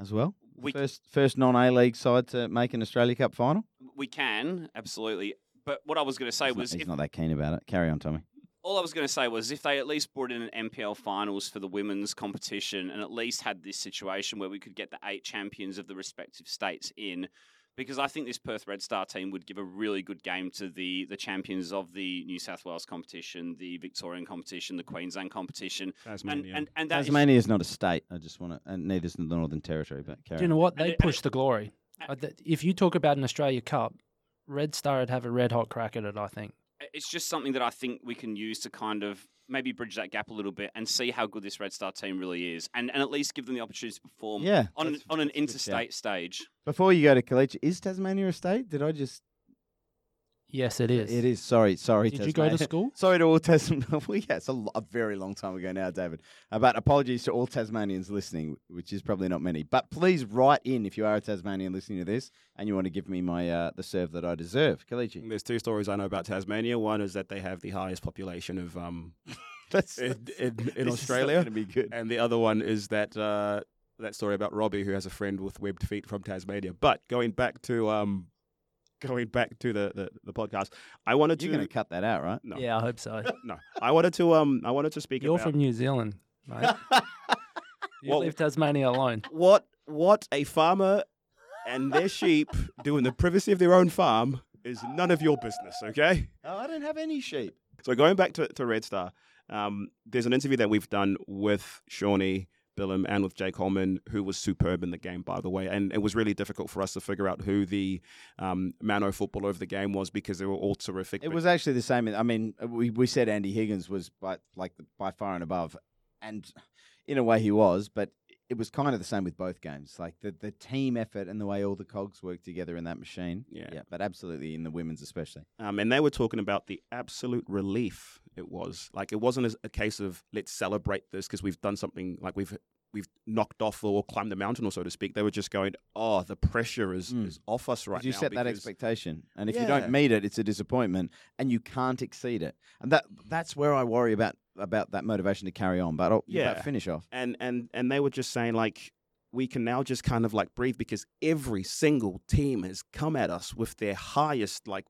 Speaker 2: as well?
Speaker 4: We
Speaker 2: First first non A League side to make an Australia Cup final.
Speaker 4: we can absolutely, but what I was going to say
Speaker 2: he's
Speaker 4: was
Speaker 2: not, he's
Speaker 4: if,
Speaker 2: not that keen about it. Carry on, Tommy.
Speaker 4: all I was going to say was if they at least brought in an NPL finals for the women's competition and at least had this situation where we could get the eight champions of the respective states in, because I think this Perth Red Star team would give a really good game to the the champions of the New South Wales competition, the Victorian competition, the Queensland competition, and
Speaker 3: Tasmania.
Speaker 4: and and that is-
Speaker 2: Tasmania is not a state. I just want to, and neither is the Northern Territory. But carry
Speaker 5: Do you know
Speaker 2: on.
Speaker 5: what? They
Speaker 4: and
Speaker 5: push the glory. Uh, If you talk about an Australia Cup, Red Star would have a red hot crack at it, I think.
Speaker 4: it's just something that I think we can use to kind of maybe bridge that gap a little bit and see how good this Red Star team really is, and and at least give them the opportunity to perform
Speaker 2: Yeah.
Speaker 4: on an, on an
Speaker 2: that's a good shout.
Speaker 4: interstate stage.
Speaker 2: Before you go to Kelechi, is Tasmania a state? Did I just?
Speaker 5: Yes, it is.
Speaker 2: It is. Sorry, sorry.
Speaker 5: Did you go to
Speaker 2: Tasmania.
Speaker 5: school?
Speaker 2: Sorry to all Tasmanians. well, yeah, it's a, lo- a very long time ago now, David. Uh, but apologies to all Tasmanians listening, which is probably not many. But please write in if you are a Tasmanian listening to this and you want to give me my uh, the serve that I deserve. Kelechi.
Speaker 3: There's two stories I know about Tasmania. One is that they have the highest population of um
Speaker 2: That's,
Speaker 3: in, in, in
Speaker 2: this is not
Speaker 3: Australia,
Speaker 2: gonna be good.
Speaker 3: and the other one is that uh, that story about Robbie who has a friend with webbed feet from Tasmania. But going back to um, going back to the the, the podcast, I wanted
Speaker 2: You're
Speaker 3: to
Speaker 2: going to cut that out, right?
Speaker 3: no
Speaker 5: Yeah, I hope so.
Speaker 3: no I wanted to um I wanted to speak
Speaker 5: You're
Speaker 3: about
Speaker 5: from New Zealand, mate. You
Speaker 3: Well-
Speaker 5: leave Tasmania alone.
Speaker 3: what what a farmer and their sheep do in the privacy of their own farm is none of your business. Okay.
Speaker 2: oh, I don't have any sheep.
Speaker 3: So going back to, to Red Star, um, there's an interview that we've done with Shawnee Billum and with Jake Holman, who was superb in the game, by the way. And it was really difficult for us to figure out who the um, Mano footballer of the game was because they were all terrific.
Speaker 2: It was actually the same. I mean, we, we said Andy Higgins was by like by far and above, and in a way he was, but it was kind of the same with both games. Like the the team effort and the way all the cogs worked together in that machine.
Speaker 3: Yeah.
Speaker 2: yeah, but absolutely in the women's especially.
Speaker 3: Um, and they were talking about the absolute relief it was. Like it wasn't a case of let's celebrate this because we've done something like we've we've knocked off or climbed the mountain or so to speak. They were just going, oh, the pressure is,
Speaker 2: Mm.
Speaker 3: is off us right
Speaker 2: you
Speaker 3: now.
Speaker 2: set that expectation, and if you don't meet it, it's a disappointment, and you can't exceed it. And that that's where I worry about about that motivation to carry on. But I'll, yeah,
Speaker 3: Yeah.
Speaker 2: finish off.
Speaker 3: and and and they were just saying like we can now just kind of like breathe because every single team has come at us with their highest like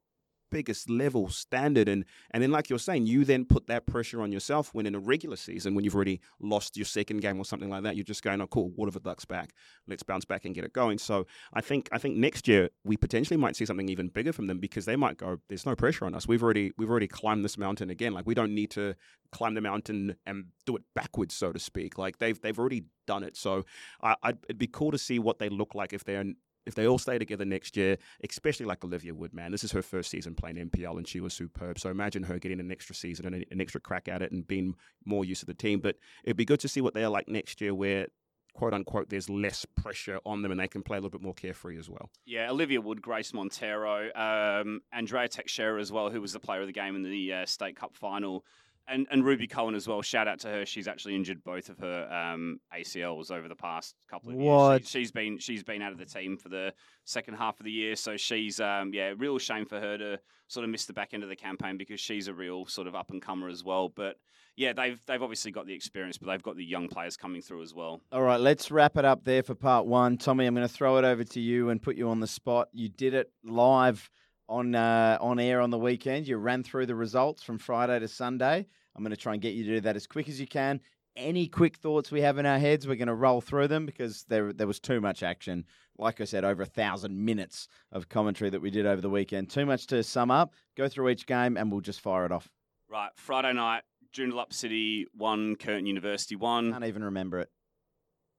Speaker 3: biggest level standard and and then like you're saying you then put that pressure on yourself when in a regular season when you've already lost your second game or something like that you're just going oh cool water the ducks back? Let's bounce back and get it going. So i think i think next year we potentially might see something even bigger from them because they might go there's no pressure on us. We've already we've already climbed this mountain again. Like we don't need to climb the mountain and do it backwards so to speak. Like they've they've already done it. So I, I'd, it'd be cool to see what they look like if they're if they all stay together next year, especially like Olivia Wood, man, this is her first season playing NPL and she was superb. So imagine her getting an extra season and an extra crack at it and being more used to the team. But it'd be good to see what they're like next year, where quote unquote there's less pressure on them and they can play a little bit more carefree as well.
Speaker 4: Yeah, Olivia Wood, Grace Montero, um, Andrea Teixeira as well, who was the player of the game in the uh, State Cup final, and and Ruby Cohen as well. Shout out to her. She's actually injured both of her um, ACLs over the past couple of
Speaker 2: What?
Speaker 4: years. She, has been she's been out of the team for the second half of the year, so she's um, yeah, real shame for her to sort of miss the back end of the campaign because she's a real sort of up and comer as well. But yeah, they've they've obviously got the experience, but they've got the young players coming through as well.
Speaker 2: All right, let's wrap it up there for part one. Tommy, I'm going to throw it over to you and put you on the spot. You did it live on uh, on air on the weekend. You ran through the results from Friday to Sunday. I'm going to try and get you to do that as quick as you can. Any quick thoughts we have in our heads, we're going to roll through them because there there was too much action. Like I said, over a thousand minutes of commentary that we did over the weekend. Too much to sum up. Go through each game and we'll just fire it off.
Speaker 4: Right, Friday night, Joondalup City one, Curtin University one.
Speaker 2: Can't even remember it.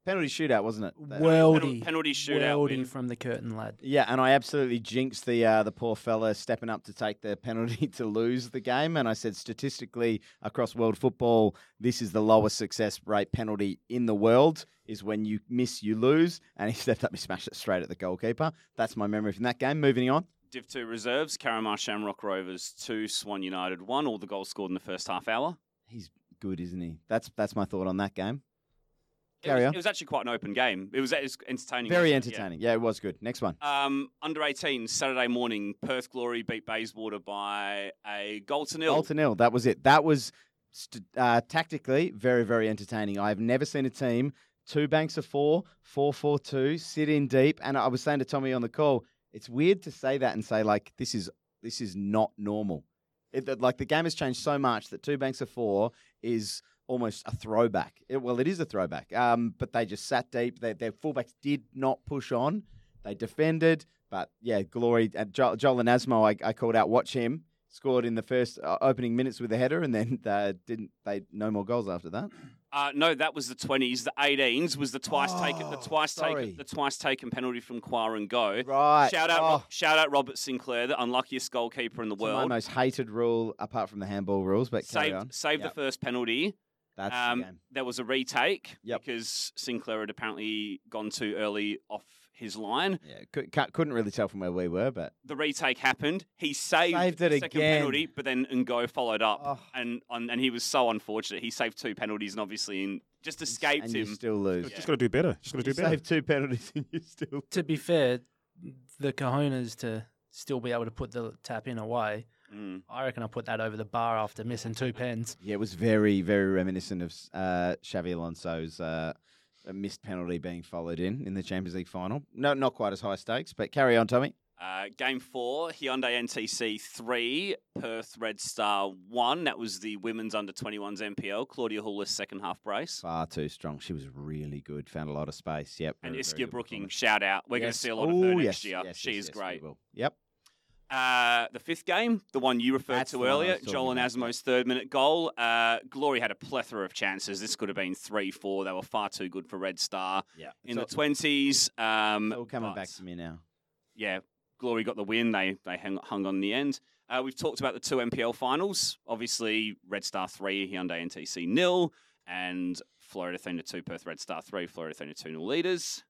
Speaker 2: Penalty shootout, wasn't it? That-
Speaker 5: Weldy,
Speaker 4: penalty shootout
Speaker 5: Weldy from the Curtin lad.
Speaker 2: Yeah, and I absolutely jinxed the uh, the poor fella stepping up to take the penalty to lose the game. And I said statistically across world football, this is the lowest success rate penalty in the world. Is when you miss, you lose. And he stepped up, he smashed it straight at the goalkeeper. That's my memory from that game. Moving on.
Speaker 4: Div 2 reserves, Carramar Shamrock Rovers 2, Swan United 1. All the goals scored in the first half hour.
Speaker 2: He's good, isn't he? That's that's my thought on that game.
Speaker 4: It was,
Speaker 2: on.
Speaker 4: it was actually quite an open game. It was, it was entertaining.
Speaker 2: Very
Speaker 4: wasn't? Yeah.
Speaker 2: entertaining. Yeah. it was good. Next one.
Speaker 4: Um, under 18, Saturday morning, Perth Glory beat Bayswater by a goal to nil.
Speaker 2: Goal to nil. That was it. That was st- uh, tactically very, very entertaining. I've never seen a team two banks of four, four, four, two, sit in deep. And I was saying to Tommy on the call, it's weird to say that and say like this is this is not normal. It, like the game has changed so much that two banks of four is almost a throwback. It, well, it is a throwback. Um, but they just sat deep. They, their fullbacks did not push on. They defended, but yeah, glory. And jo- Joel Anasmo, I, I called out. Watch him. Scored in the first uh, opening minutes with a header, and then uh, didn't they? No more goals after that.
Speaker 4: Uh, no, that was the 20s. The 18s was the twice taken the
Speaker 2: Oh,
Speaker 4: twice
Speaker 2: sorry.
Speaker 4: taken the twice taken penalty from Quar and Go.
Speaker 2: Right.
Speaker 4: Shout out,
Speaker 2: Oh,
Speaker 4: shout out Robert Sinclair, the unluckiest goalkeeper in the
Speaker 2: it's my
Speaker 4: world.
Speaker 2: most hated rule apart from the handball rules. But carry on.
Speaker 4: Saved, saved
Speaker 2: Yep.
Speaker 4: the first penalty.
Speaker 2: That's
Speaker 4: Um,
Speaker 2: the game.
Speaker 4: there was a retake
Speaker 2: Yep.
Speaker 4: because Sinclair had apparently gone too early off his line.
Speaker 2: Yeah, could, ca- couldn't really tell from where we were, but
Speaker 4: The retake happened. He saved,
Speaker 2: Saved it
Speaker 4: the second
Speaker 2: again.
Speaker 4: penalty, but then Ngo followed up,
Speaker 2: Oh.
Speaker 4: and on, and he was so unfortunate. He saved two penalties and obviously in, just escaped
Speaker 2: and
Speaker 4: him.
Speaker 2: you still lose.
Speaker 3: Just got to do better. Just got to do better.
Speaker 2: saved two penalties and you still.
Speaker 5: To be fair, the cojones to still be able to put the tap in away.
Speaker 4: Mm.
Speaker 5: I reckon I put that over the bar after missing two pens.
Speaker 2: Yeah, it was very, very reminiscent of uh, Xabi Alonso's uh, missed penalty being followed in in the Champions League final. No, not quite as high stakes, but carry on, Tommy.
Speaker 4: Uh, game four, Hyundai NTC three, Perth Red Star one. That was the women's under 21s NPL. Claudia Hullis second half brace.
Speaker 2: Far too strong. She was really good. Found a lot of space. Yep.
Speaker 4: And
Speaker 2: very, very
Speaker 4: Iskia Brooking, shout out. We're going to see a lot of
Speaker 2: Ooh,
Speaker 4: her next
Speaker 2: yes,
Speaker 4: year.
Speaker 2: yes,
Speaker 4: she
Speaker 2: yes,
Speaker 4: is
Speaker 2: yes,
Speaker 4: great.
Speaker 2: Yep.
Speaker 4: Uh, the fifth game, the one you referred
Speaker 2: That's
Speaker 4: to earlier, Joel and
Speaker 2: about,
Speaker 4: third minute goal. Uh, Glory had a plethora of chances. This could have been 3 4. They were far too good for Red Star
Speaker 2: Yeah.
Speaker 4: in the 20s. Um,
Speaker 2: all, coming
Speaker 4: but,
Speaker 2: back to me now.
Speaker 4: Yeah, Glory got the win. They, they hung, hung on in the end. Uh, we've talked about the two NPL finals. Obviously, Red Star 3, Hyundai NTC nil, and Floreat Athena 2, Perth Red Star 3, Floreat Athena 2 nil leaders.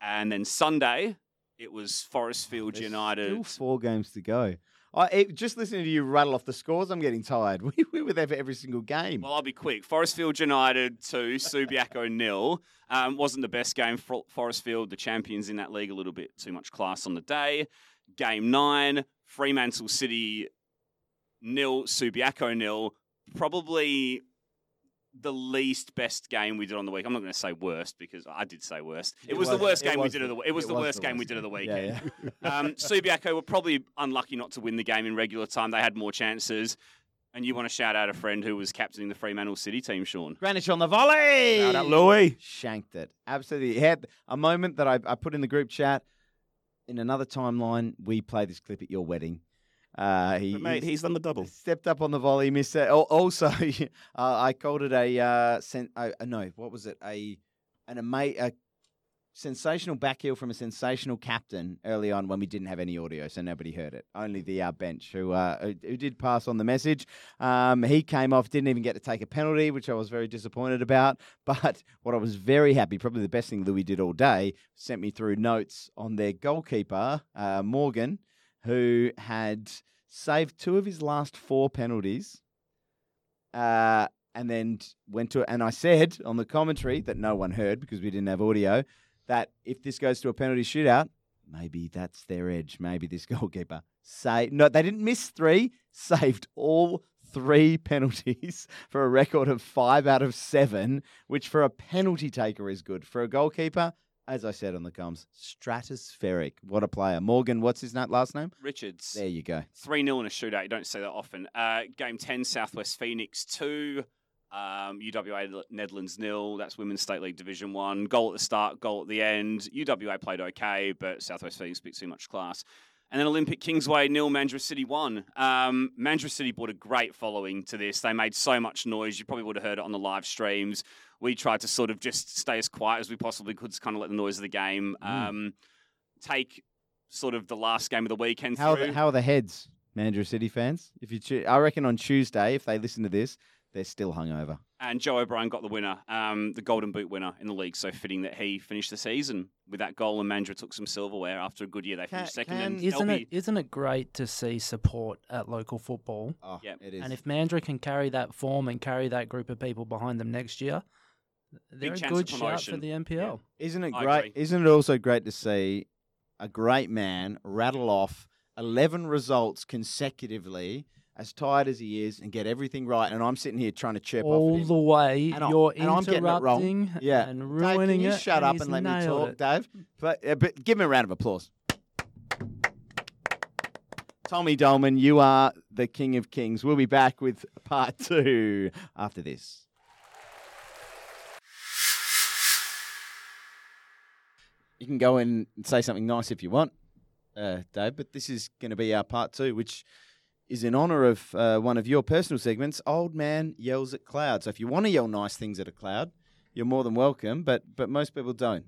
Speaker 4: And then Sunday, it was Forest Field
Speaker 2: There's
Speaker 4: United.
Speaker 2: Still four games to go. I it, just listening to you rattle off the scores. I'm getting tired. We, we were there for every single game.
Speaker 4: Well, I'll be quick. Forestfield United 2, Subiaco nil. Um, wasn't the best game for Forestfield, the champions in that league, a little bit too much class on the day. Game 9, Fremantle City nil, Subiaco nil. Probably the least best game we did on the week. I'm not going to say worst because I did say worst. It, was, the worst game we did of the. It
Speaker 2: it
Speaker 4: was the worst game we did of the
Speaker 2: game.
Speaker 4: weekend.
Speaker 2: Yeah, yeah.
Speaker 4: Um, Subiaco were probably unlucky not to win the game in regular time. They had more chances. And you want to shout out a friend who was captaining the Fremantle City team, Sean.
Speaker 2: Greenwich on the volley.
Speaker 3: Shout out Louis.
Speaker 2: Shanked it. Absolutely. He had a moment that I, I put in the group chat. In another timeline, we play this clip at your wedding. Uh, he,
Speaker 3: But mate,
Speaker 2: he
Speaker 3: he's done the double.
Speaker 2: stepped up on the volley, missed it. Al- Also, uh, I called it a uh, sen- uh, no, what was it? A an ama- a sensational back heel from a sensational captain early on when we didn't have any audio, so nobody heard it. Only the uh, bench who, uh, who who did pass on the message. Um, he came off, didn't even get to take a penalty, which I was very disappointed about. But what I was very happy, probably the best thing Louis did all day, sent me through notes on their goalkeeper uh, Morgan, who had saved two of his last four penalties. Uh, and then went to and I said on the commentary that no one heard because we didn't have audio that if this goes to a penalty shootout, maybe that's their edge. Maybe this goalkeeper say no, they didn't miss three, saved all three penalties for a record of five out of seven, which for a penalty taker is good. For a goalkeeper, as I said on the comms, stratospheric. What a player. Morgan, what's his last name?
Speaker 4: Richards.
Speaker 2: There you go.
Speaker 4: 3 0 in a shootout. You don't see that often. Uh, game 10, Southwest Phoenix 2. Um, UWA Netherlands nil. That's Women's State League Division One. Goal at the start, goal at the end. UWA played okay, but Southwest Phoenix bit too much class. And then Olympic Kingsway nil, Mandurah City one. Um, Mandurah City brought a great following to this. They made so much noise. You probably would have heard it on the live streams. We tried to sort of just stay as quiet as we possibly could to kind of let the noise of the game um, take sort of the last game of the weekend
Speaker 2: How are, the, how are the heads, Mandurah City fans? If you, I reckon on Tuesday, if they listen to this, they're still hungover.
Speaker 4: And Joe O'Brien got the winner, um, the Golden Boot winner in the league. So fitting that he finished the season with that goal, and Mandurah took some silverware after a good year. They
Speaker 2: Can-
Speaker 4: finished second,
Speaker 2: can-
Speaker 4: and
Speaker 5: Isn't
Speaker 4: they'll
Speaker 5: it
Speaker 4: be-
Speaker 5: isn't it great to see support at local football?
Speaker 2: Oh,
Speaker 4: Yep.
Speaker 2: it is.
Speaker 5: And if Mandurah can carry that form and carry that group of people behind them next year, they're a good shout for the NPL.
Speaker 2: Isn't it great? Isn't it also great to see a great man rattle off 11 results consecutively, as tired as he is, and get everything right? And I'm sitting here trying to chirp
Speaker 5: All the way,
Speaker 2: And I-
Speaker 5: you're
Speaker 2: and I'm getting it wrong.
Speaker 5: interrupting
Speaker 2: Yeah.
Speaker 5: and
Speaker 2: Dave, can you
Speaker 5: it.
Speaker 2: shut up and let me talk,
Speaker 5: it.
Speaker 2: Dave? But, uh, but give me a round of applause. Tommy Dolman, you are the king of kings. We'll be back with part two after this. You can go and say something nice if you want, uh, Dave, but this is going to be our part two, which is in honor of uh, one of your personal segments, Old Man Yells at Cloud. So if you want to yell nice things at a cloud, you're more than welcome, but but most people don't.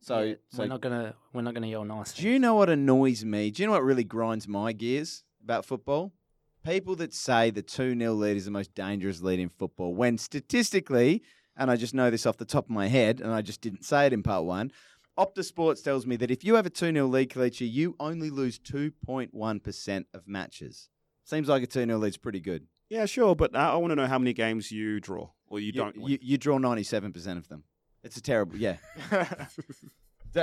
Speaker 2: So,
Speaker 5: Yeah,
Speaker 2: so
Speaker 5: we're not gonna we're not gonna yell nice.
Speaker 2: do you know what annoys me? Do you know what really grinds my gears about football? People that say the 2 0 lead is the most dangerous lead in football, when statistically, and I just know this off the top of my head, and I just didn't say it in part one, Opta Sports tells me that if you have a 2 0 lead, Kelechi, you only lose 2.1% of matches. Seems like a 2 0 lead's pretty good.
Speaker 3: Yeah, sure, but uh, I, I want to know how many games you draw or you, don't. win.
Speaker 2: You, you draw 97% of them. It's a terrible, yeah.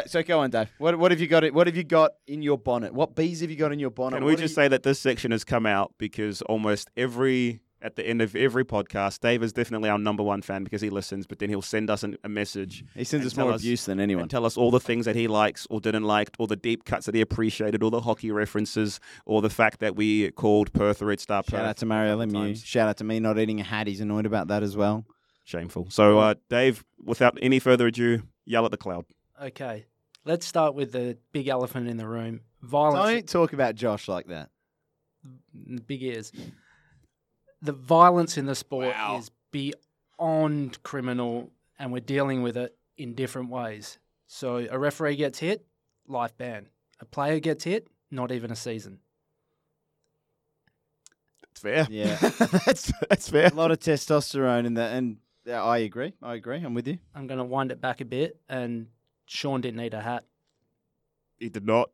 Speaker 2: So- go on, Dave. What, what have you got? it- What have you got in your bonnet? What bees have you got in your bonnet?
Speaker 3: Can we
Speaker 2: What
Speaker 3: just
Speaker 2: you-
Speaker 3: say that this section has come out because almost every at the end of every podcast, Dave is definitely our number one fan because he listens, but then he'll send us an, a message
Speaker 2: He sends us more
Speaker 3: us-
Speaker 2: abuse than anyone.
Speaker 3: and tell us all the things that he likes or didn't like, all the deep cuts that he appreciated, all the hockey references, or the fact that we called Perth a Red Star Perth.
Speaker 2: Shout out to Mario
Speaker 3: couple
Speaker 2: Lemieux.
Speaker 3: times.
Speaker 2: Shout out to me not eating a hat. He's annoyed about that as well.
Speaker 3: Shameful. So, uh, Dave, without any further ado, yell at the cloud.
Speaker 5: Okay, let's start with the big elephant in the room. Violence,
Speaker 2: Don't talk about Josh like that.
Speaker 5: big ears. The violence in the sport
Speaker 6: Wow.
Speaker 5: is beyond criminal, and we're dealing with it in different ways. So a referee gets hit, life ban. A player gets hit, not even a season.
Speaker 3: It's fair.
Speaker 2: Yeah.
Speaker 3: that's that's fair.
Speaker 2: A lot of testosterone in that, and yeah, I agree. I agree. I'm with you.
Speaker 5: I'm going to wind it back a bit, and Sean didn't need a hat.
Speaker 3: He did not.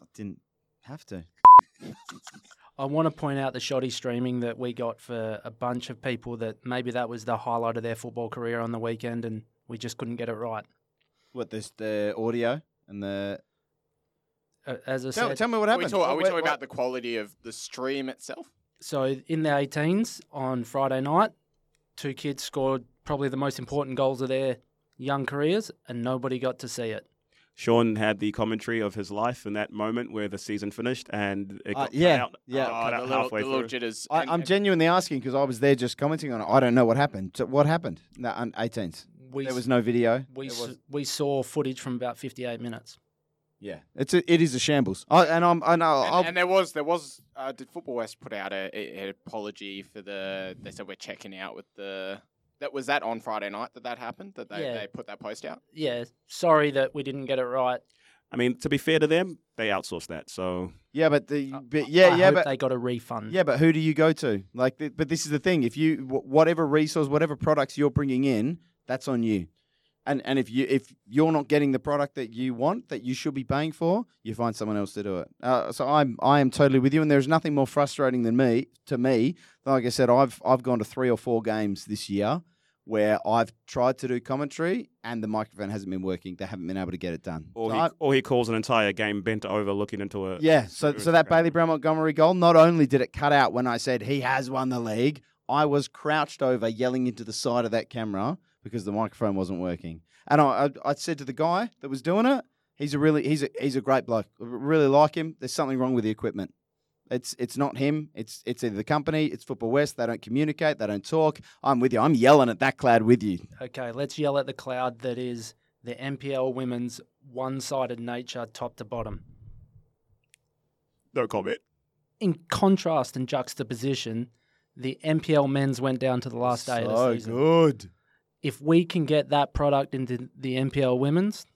Speaker 2: I didn't have to.
Speaker 5: I want to point out the shoddy streaming that we got for a bunch of people that maybe that was the highlight of their football career on the weekend, and we just couldn't get it right.
Speaker 2: What this the audio and the
Speaker 5: Uh, As I
Speaker 2: tell,
Speaker 5: said,
Speaker 2: tell me what
Speaker 6: Are we,
Speaker 2: happened.
Speaker 6: talk, are we talking
Speaker 2: what-
Speaker 6: about the quality of the stream itself?
Speaker 5: so in the 18s on Friday night, two kids scored probably the most important goals of their young careers, and nobody got to see it.
Speaker 3: Sean had the commentary of his life in that moment where the season finished, and it
Speaker 2: Uh,
Speaker 3: got cut
Speaker 2: yeah,
Speaker 3: out,
Speaker 2: yeah.
Speaker 6: Oh,
Speaker 3: cut
Speaker 6: the
Speaker 3: out
Speaker 6: little,
Speaker 3: halfway
Speaker 6: the little jitters.
Speaker 2: I,
Speaker 6: and-
Speaker 2: I'm
Speaker 6: and-
Speaker 2: genuinely asking because I was there just commenting on it. I don't know what happened. So what happened? No, on 18s.
Speaker 5: We
Speaker 2: There was no video.
Speaker 5: we s-
Speaker 2: was-
Speaker 5: we saw footage from about 58 minutes.
Speaker 2: yeah, it's a, it is a shambles. I, and I'm I know.
Speaker 6: And, and there was there was uh, did Football West put out a, a- an apology for the they said we're checking out with the that was that on Friday night that that happened that they,
Speaker 5: Yeah.
Speaker 6: they put that post out.
Speaker 5: Yeah, sorry that we didn't get it right.
Speaker 3: I mean, to be fair to them, they outsourced that. So
Speaker 2: yeah, but the but yeah
Speaker 5: I
Speaker 2: yeah
Speaker 5: hope
Speaker 2: but
Speaker 5: they got a refund.
Speaker 2: Yeah, but who do you go to? Like, th- but this is the thing: if you wh- whatever resource, whatever products you're bringing in, that's on you. And and if you if you're not getting the product that you want, that you should be paying for, you find someone else to do it. Uh, so I'm I am totally with you, and there's nothing more frustrating than me to me. Like I said, I've I've gone to three or four games this year where I've tried to do commentary and the microphone hasn't been working. They haven't been able to get it done.
Speaker 3: or
Speaker 2: So
Speaker 3: he,
Speaker 2: I-
Speaker 3: or he calls an entire game bent over looking into a
Speaker 2: yeah, so so that. Bailey Brown Montgomery goal, not only did it cut out when I said he has won the league, I was crouched over yelling into the side of that camera because the microphone wasn't working. And I, I, I said to the guy that was doing it, he's a really he's a he's a great bloke. I really like him. There's something wrong with the equipment. It's it's not him. It's it's either the company. It's Football West. They don't communicate. They don't talk. I'm with you. I'm yelling at that cloud with you.
Speaker 5: Okay, let's yell at the cloud that is the NPL women's one-sided nature, top to bottom.
Speaker 3: no comment.
Speaker 5: In contrast and juxtaposition, the NPL men's went down to the last day of the
Speaker 2: so
Speaker 5: season.
Speaker 2: good.
Speaker 5: If we can get that product into the NPL women's,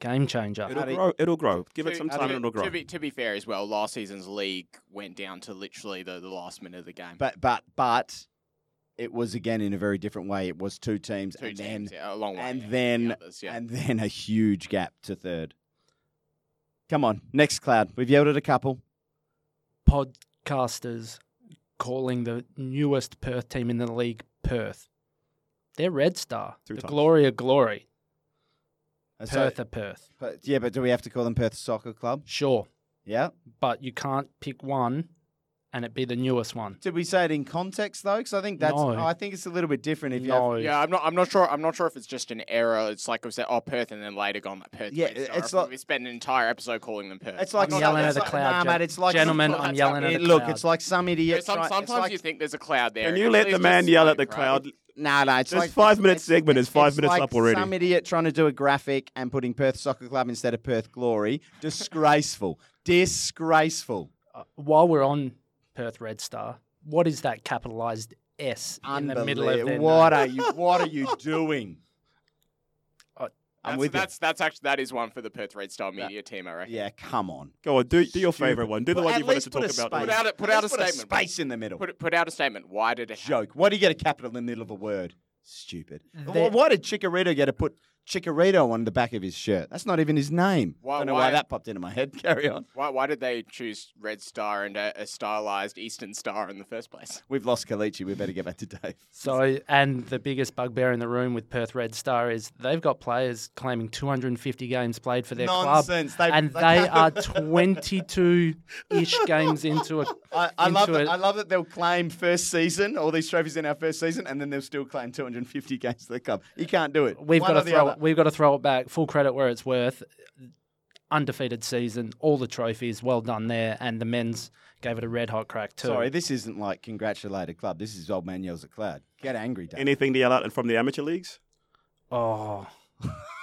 Speaker 5: game changer.
Speaker 3: It'll
Speaker 2: Addy-
Speaker 3: grow. It'll grow. Give it
Speaker 6: To-
Speaker 3: some
Speaker 6: to-
Speaker 3: time, and it'll grow.
Speaker 6: To be, to be fair as well, last season's league went down to literally the, the last minute of the game.
Speaker 2: But but but it was again in a very different way. It was two teams,
Speaker 6: Two
Speaker 2: and
Speaker 6: teams,
Speaker 2: then
Speaker 6: yeah, a long way.
Speaker 2: and
Speaker 6: ahead
Speaker 2: then-
Speaker 6: the others, yeah.
Speaker 2: and then a huge gap to third. Come on, next cloud. We've yelled at a couple.
Speaker 5: Podcasters calling the newest Perth team in the league Perth. They're Red Star,
Speaker 3: Two
Speaker 5: the
Speaker 3: times.
Speaker 5: glory of glory.
Speaker 2: Uh, so-
Speaker 5: Perth of Perth.
Speaker 2: but, yeah, but do we have to call them Perth Soccer Club?
Speaker 5: Sure,
Speaker 2: Yeah.
Speaker 5: but you can't pick one and it be the newest one.
Speaker 2: Did we say it in context though? Because I think that's.
Speaker 5: No.
Speaker 2: I think it's a little bit different if you
Speaker 5: No,
Speaker 2: have.
Speaker 6: Yeah, I'm not. I'm not sure. I'm not sure if it's just an error. It's like we said, oh Perth, and then later gone that Perth.
Speaker 2: Yeah,
Speaker 6: Red
Speaker 2: it's like-
Speaker 6: we spent an entire episode calling them Perth.
Speaker 2: It's like
Speaker 5: I'm yelling at the
Speaker 2: like-
Speaker 5: cloud,
Speaker 2: Nah, mate, it's like
Speaker 5: gentlemen, I'm yelling at
Speaker 2: It-
Speaker 5: the
Speaker 2: look,
Speaker 5: cloud.
Speaker 2: it's like some idiot.
Speaker 6: Yeah, some, sometimes
Speaker 2: like-
Speaker 6: you think there's a cloud there.
Speaker 3: Can you let the man yell at the cloud?
Speaker 2: No, no, it's
Speaker 3: This
Speaker 2: like
Speaker 3: five
Speaker 2: it's-
Speaker 3: minute
Speaker 2: it's-
Speaker 3: segment is
Speaker 2: it's
Speaker 3: five minutes
Speaker 2: like
Speaker 3: up already.
Speaker 2: Some idiot trying to do a graphic and putting Perth Soccer Club instead of Perth Glory. Disgraceful. Disgraceful.
Speaker 5: Uh, while we're on Perth Red Star, what is that capitalized S in the middle of their
Speaker 2: What
Speaker 5: name?
Speaker 2: are you? What are you doing? I'm
Speaker 6: That's,
Speaker 2: with you.
Speaker 6: that's that's actually that is one for the Perth Red Star media team. I reckon.
Speaker 2: Yeah, come on.
Speaker 3: Go on, do, do your favorite one. Do the
Speaker 2: Put-
Speaker 3: one you wanted
Speaker 2: least
Speaker 3: to talk about.
Speaker 6: Put out a- put out
Speaker 2: least
Speaker 6: a
Speaker 2: put
Speaker 6: statement.
Speaker 2: space in the middle.
Speaker 6: Put put out a statement. Why did it happen?
Speaker 2: Joke. Why do you get a capital in the middle of a word? Stupid.
Speaker 5: There-
Speaker 2: Well, why did Chikorito get to put Chikorito on the back of his shirt? That's not even his name.
Speaker 6: Why-
Speaker 2: Don't know
Speaker 6: why-
Speaker 2: why that popped into my head. Carry on.
Speaker 6: Why why did they choose Red Star and a, a stylized Eastern Star in the first place?
Speaker 2: We've lost Kelechi. We better get back to Dave.
Speaker 5: So, and the biggest bugbear in the room with Perth Red Star is they've got players claiming 250 games played for their club,
Speaker 2: Nonsense. They-
Speaker 5: and
Speaker 2: they-
Speaker 5: they are 22-ish games into a.
Speaker 2: I, I love
Speaker 5: into
Speaker 2: that.
Speaker 5: it.
Speaker 2: I love that they'll claim first season all these trophies in our first season, and then they'll still claim 250 games to the club. You can't do it.
Speaker 5: We've
Speaker 2: One
Speaker 5: got to
Speaker 2: the
Speaker 5: throw.
Speaker 2: Other.
Speaker 5: We've got to throw it back. Full credit where it's worth. Undefeated season, all the trophies, well done there, and the men's gave it a red hot crack too.
Speaker 2: Sorry, this isn't like congratulated club. This is old man yells at cloud. Get angry, Dave.
Speaker 3: Anything to yell out from the amateur leagues?
Speaker 5: Oh,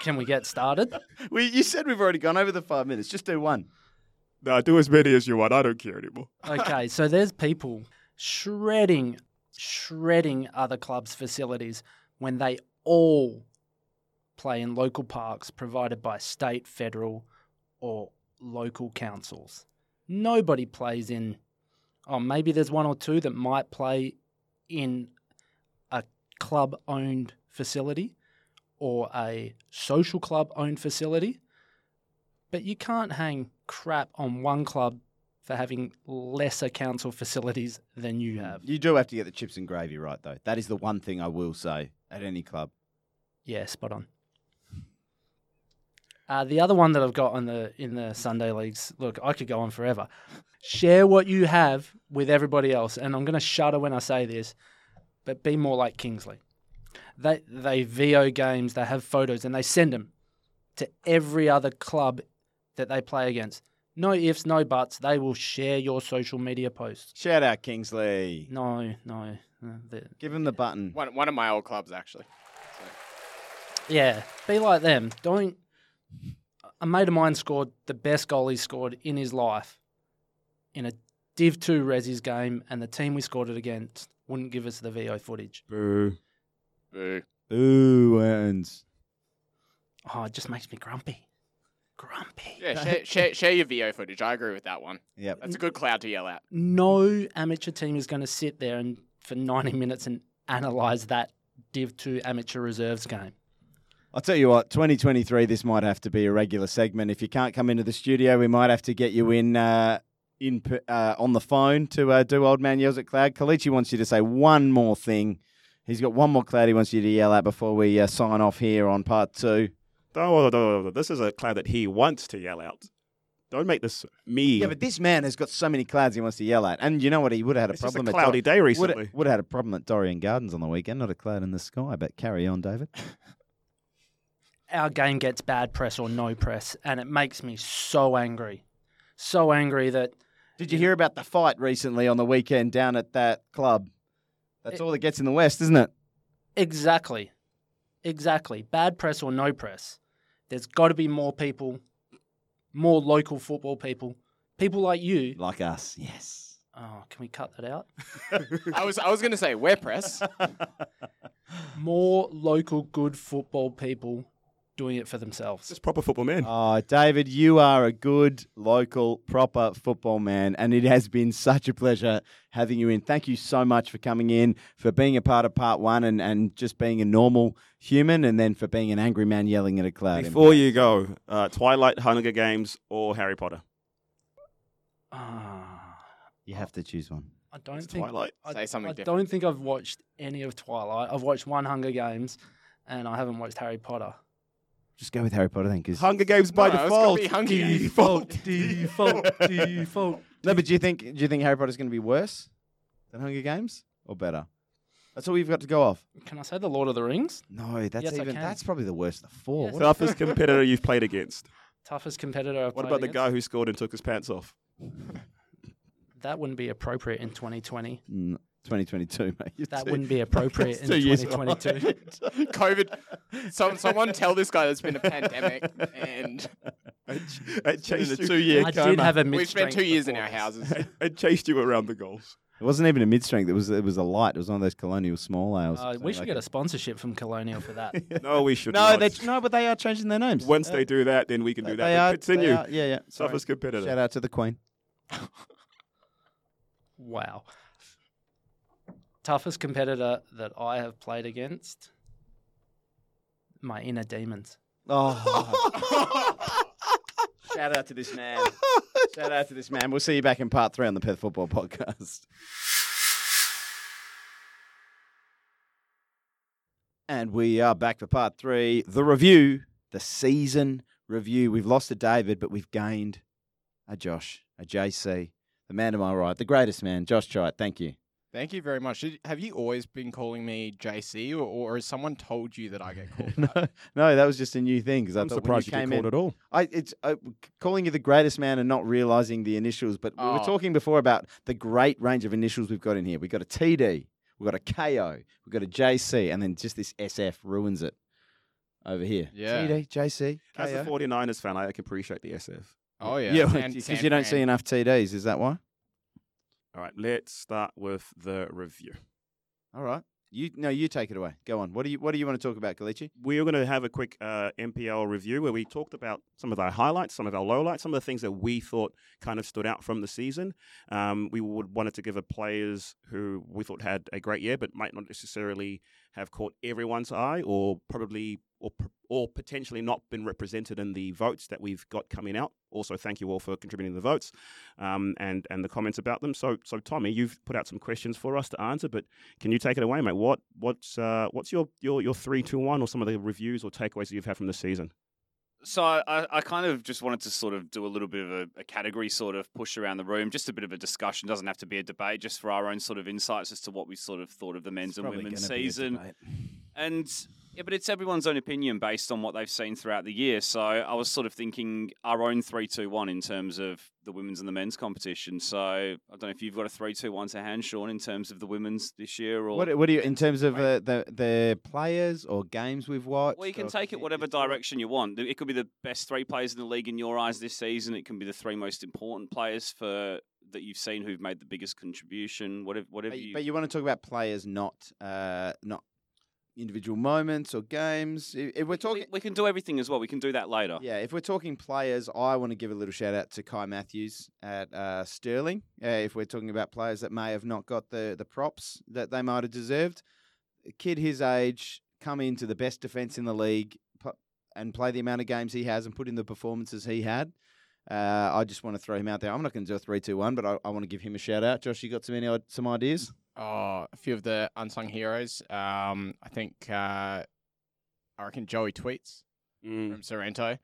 Speaker 5: Can we get started?
Speaker 2: We, you said we've already gone over the five minutes. Just do one.
Speaker 3: No, do as many as you want. I don't care anymore.
Speaker 5: Okay, so there's people shredding, shredding other clubs' facilities when they all play in local parks provided by state, federal, or local councils. Nobody plays in, oh, maybe there's one or two that might play in a club owned facility or a social club owned facility. But you can't hang crap on one club for having lesser council facilities than you have.
Speaker 2: You do have to get the chips and gravy right, though. That is the one thing I will say at any club.
Speaker 5: Yeah, spot on. Uh, the other one that I've got on the in the Sunday leagues. Look, I could go on forever. Share what you have with everybody else, and I'm going to shudder when I say this, but be more like Kingsley. They they Veo games, they have photos, and they send them to every other club that they play against. No ifs, no buts. They will share your social media posts.
Speaker 2: Shout out Kingsley.
Speaker 5: No, no. uh, the-
Speaker 2: Give him the button.
Speaker 6: One one of my old clubs actually.
Speaker 5: Yeah, be like them. Don't. A mate of mine scored the best goal he scored in his life in a Div 2 Resi's game, and the team we scored it against wouldn't give us the Veo footage.
Speaker 3: Boo.
Speaker 6: Boo.
Speaker 2: Ooh, Ernst.
Speaker 5: Oh, it just makes me grumpy. Grumpy.
Speaker 6: Yeah, share, share, share your Veo footage. I agree with that one.
Speaker 2: Yeah,
Speaker 6: That's a good cloud to yell at.
Speaker 5: No amateur team is going to sit there and for 90 minutes and analyse that Div 2 amateur reserves game.
Speaker 2: I'll tell you what, 2023, this might have to be a regular segment. If you can't come into the studio, we might have to get you in uh, in uh, on the phone to uh, do Old Man Yells at Cloud. Kelechi wants you to say one more thing. He's got one more cloud he wants you to yell at before we uh, sign off here on part two.
Speaker 3: This is a cloud that he wants to yell out. Don't make this me.
Speaker 2: Yeah, but this man has got so many clouds he wants to yell at. And you know what? He would have had a
Speaker 3: it's just a cloudy
Speaker 2: at
Speaker 3: day
Speaker 2: would
Speaker 3: recently.
Speaker 2: have, would have had a problem at Dorrien Gardens on the weekend. Not a cloud in the sky, but carry on, David.
Speaker 5: Our game gets bad press or no press, and it makes me so angry. So angry that
Speaker 2: Did you hear about the fight recently on the weekend down at that club? That's
Speaker 5: It-
Speaker 2: all that gets in the West, isn't it?
Speaker 5: Exactly. Exactly. Bad press or no press. There's got to be more people, more local football people, people like you.
Speaker 2: Like us, yes.
Speaker 5: Oh, can we cut that out?
Speaker 6: I was I was gonna say wear press.
Speaker 5: More local good football people doing it for themselves.
Speaker 3: Just proper football man.
Speaker 2: Oh, David, you are a good, local, proper football man, and it has been such a pleasure having you in. Thank you so much for coming in, for being a part of part one, and, and just being a normal human, and then for being an angry man yelling at a cloud.
Speaker 3: Before you go, uh, Twilight, Hunger Games, or Harry Potter?
Speaker 5: Ah,
Speaker 2: you have to choose one.
Speaker 5: I don't
Speaker 3: It's
Speaker 5: think
Speaker 3: Twilight.
Speaker 5: I,
Speaker 6: Say something
Speaker 5: I
Speaker 6: different.
Speaker 5: don't think I've watched any of Twilight. I've watched one Hunger Games, and I haven't watched Harry Potter.
Speaker 2: Just go with Harry Potter then, because
Speaker 3: Hunger Games by
Speaker 6: No, it's gotta
Speaker 3: default.
Speaker 6: be Hunger Games.
Speaker 3: Default.
Speaker 5: default, default.
Speaker 2: no. But do you think do you think Harry Potter's going to be worse than Hunger Games or better? That's all we've got to go off.
Speaker 5: Can I say the Lord of the Rings?
Speaker 2: No, that's
Speaker 5: Yes, I
Speaker 2: even
Speaker 5: can.
Speaker 2: that's probably the worst of the four.
Speaker 5: Yes.
Speaker 2: What-
Speaker 3: Toughest competitor you've played against.
Speaker 5: Toughest competitor. I've
Speaker 3: What
Speaker 5: played
Speaker 3: about the
Speaker 5: against?
Speaker 3: guy who scored and took his pants off?
Speaker 5: That wouldn't be appropriate in 2020.
Speaker 2: Mm, 2022, mate. You're
Speaker 5: That
Speaker 2: two-
Speaker 5: wouldn't be appropriate in
Speaker 2: two years
Speaker 5: 2022.
Speaker 6: COVID. So, someone tell this guy there's been a pandemic, and
Speaker 3: It chased
Speaker 2: in a two-year
Speaker 5: I
Speaker 2: coma.
Speaker 5: did have a mid
Speaker 6: we've spent two years in our houses.
Speaker 3: it chased you around the goals.
Speaker 2: It wasn't even a mid strength. It was it was a light. It was one of those colonial small ales.
Speaker 5: Uh, we should get a sponsorship from Colonial for that.
Speaker 3: No, we should
Speaker 2: no.
Speaker 3: not.
Speaker 2: They, no, but they are changing their names.
Speaker 3: Once
Speaker 2: Uh,
Speaker 3: they do that, then we can do that.
Speaker 2: They
Speaker 3: But
Speaker 2: are.
Speaker 3: Continue.
Speaker 2: they are- yeah, yeah.
Speaker 3: Toughest competitor.
Speaker 2: Shout out to the Queen.
Speaker 5: Wow. Toughest competitor that I have played against? My inner demons.
Speaker 2: Oh. Shout out to this man. Shout out to this man. We'll see you back in part three on the Perth Football Podcast. And we are back for part three. The review, the season review. We've lost a David, but we've gained a Josh, a JC, the man to my right, the greatest man, Josh Chite. Thank you.
Speaker 6: Thank you very much. Did, have you always been calling me JC, or, or has someone told you that I get called that?
Speaker 2: no, no, that was just a new thing because I
Speaker 3: I'm
Speaker 2: thought when you
Speaker 3: surprised you, get
Speaker 2: came
Speaker 3: called
Speaker 2: in,
Speaker 3: at all.
Speaker 2: I it's uh, calling you the greatest man and not realizing the initials. But we were
Speaker 6: Oh.
Speaker 2: talking before about the great range of initials we've got in here. We've got a TD, we've got a KO, we've got a JC, and then just this SF ruins it. over here.
Speaker 6: Yeah.
Speaker 2: TD, JC,
Speaker 3: As a 49ers fan, I can appreciate the SF.
Speaker 6: Oh yeah.
Speaker 2: Yeah, because you don't see enough TDs. Is that why?
Speaker 3: All right, let's start with the review.
Speaker 2: All right. You no, you take it away. Go on. What do you What do you want to talk about, Kelechi?
Speaker 3: We're going to have a quick uh, NPL review where we talked about some of our highlights, some of our lowlights, some of the things that we thought kind of stood out from the season. Um, we would wanted to give a players who we thought had a great year, but might not necessarily have caught everyone's eye, or probably or or potentially not been represented in the votes that we've got coming out. Also, thank you all for contributing the votes um, and and the comments about them. So, so Tommy, you've put out some questions for us to answer, but can you take it away, mate? What what's uh, what's your, your your three two one or some of the reviews or takeaways that you've had from the season?
Speaker 4: So I, I- kind of just wanted to sort of do a little bit of a, a category sort of push around the room, just a bit of a discussion. Doesn't have to be a debate, just for our own sort of insights as to what we sort of thought of the men's and women's season. And yeah, but it's everyone's own opinion based on what they've seen throughout the year. So I was sort of thinking our own three two one in terms of the women's and the men's competition. So I don't know if you've got a three two one to hand, Sean, in terms of the women's this year, or
Speaker 2: What, what do you in terms of uh, the the players or games we've watched?
Speaker 4: Well, you can
Speaker 2: or-
Speaker 4: take it whatever direction you want. It could be the best three players in the league in your eyes this season. It can be the three most important players for that you've seen who've made the biggest contribution. Whatever, whatever
Speaker 2: But,
Speaker 4: you.
Speaker 2: but you want to talk about players, not uh, not individual moments or games. If, we're talking,
Speaker 4: we can do everything as well. We can do that later.
Speaker 2: yeah, if we're talking players, I want to give a little shout out to Kai Matthews at uh, Stirling. Uh, if we're talking about players that may have not got the the props that they might have deserved, a kid his age come into the best defense in the league and play the amount of games he has and put in the performances he had. Uh, I just want to throw him out there. I'm not going to do a three-two-one, but I, I want to give him a shout out. Josh, you got some any some ideas?
Speaker 6: Oh, a few of the unsung heroes. Um, I think uh, I reckon Joey Tweets from Sorrento.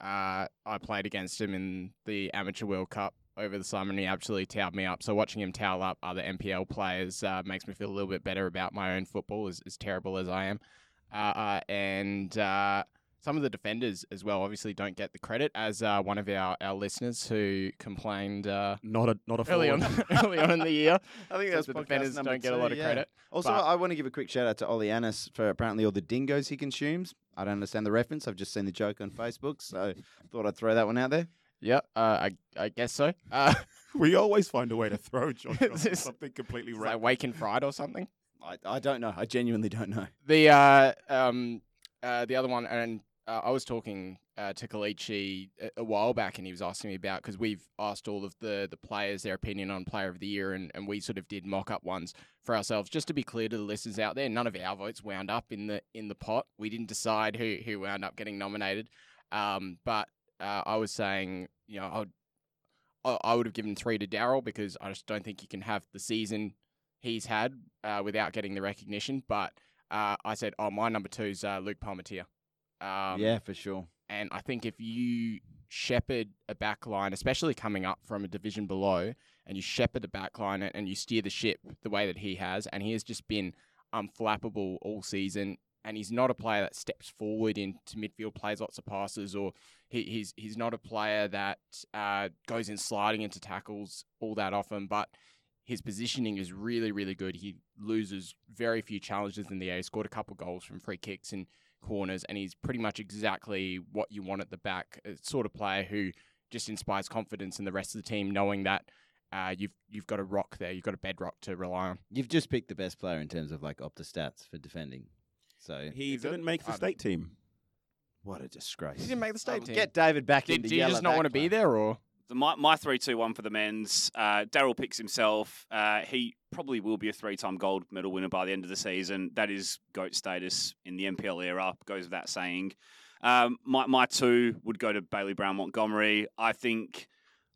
Speaker 6: Uh, I played against him in the Amateur World Cup over the summer, and he absolutely towed me up. So watching him towel up other NPL players uh, makes me feel a little bit better about my own football, as, as terrible as I am. Uh, uh, and uh, some of the defenders as well, obviously, don't get the credit. As uh, one of our, our listeners who complained uh,
Speaker 3: Not a not a
Speaker 6: early on early on in the year,
Speaker 2: I think
Speaker 6: that the defenders don't get a lot of credit.
Speaker 2: Also,
Speaker 6: But-
Speaker 2: I want to give a quick shout out to Ollie Annis for apparently all the dingoes he consumes. I don't understand the reference. I've just seen the joke on Facebook, so thought I'd throw that one out there.
Speaker 6: Yeah, uh, I I guess so. Uh,
Speaker 3: we always find a way to throw Josh
Speaker 6: It's
Speaker 3: off something completely
Speaker 6: it's
Speaker 3: random.
Speaker 6: like Wake and Fried or something.
Speaker 2: I, I don't know. I genuinely don't know.
Speaker 6: The uh, um, uh, the other one, and uh, I was talking uh, to Kelechi a, a while back, and he was asking me about because we've asked all of the the players their opinion on Player of the Year, and, and we sort of did mock up ones for ourselves. Just to be clear to the listeners out there, none of our votes wound up in the in the pot. We didn't decide who who wound up getting nominated, um, but uh, I was saying, you know, I would I, would have given three to Daryl because I just don't think you can have the season he's had uh, without getting the recognition. But uh, I said, oh, my number two is uh, Luke Palmatier. Um,
Speaker 2: yeah, for sure.
Speaker 6: And I think if you shepherd a back line, especially coming up from a division below, and you shepherd a back line and- you steer the ship the way that he has, and he has just been unflappable all season. And he's not a player that steps forward into midfield, plays lots of passes, or he, he's he's not a player that uh, goes in sliding into tackles all that often. But his positioning is really, really good. He loses very few challenges in the air. He scored a couple goals from free kicks and corners, and he's pretty much exactly what you want at the back. A sort of player who just inspires confidence in the rest of the team, knowing that uh, you've you've got a rock there, you've got a bedrock to rely on.
Speaker 2: You've just picked the best player in terms of like Opta stats for defending. So
Speaker 3: He didn't make the
Speaker 6: Um,
Speaker 3: state team.
Speaker 2: what a disgrace.
Speaker 6: He didn't make the state
Speaker 2: Oh,
Speaker 6: team.
Speaker 2: Get David back in
Speaker 6: Did,
Speaker 2: to
Speaker 6: do you just
Speaker 2: at
Speaker 6: not want to be there, or
Speaker 4: The, my my three two one for the men's. Uh, Daryl picks himself. Uh, he probably will be a three time gold medal winner by the end of the season. That is goat status in the NPL era. Goes without saying. Um, my my two would go to Bailey Brown Montgomery. I think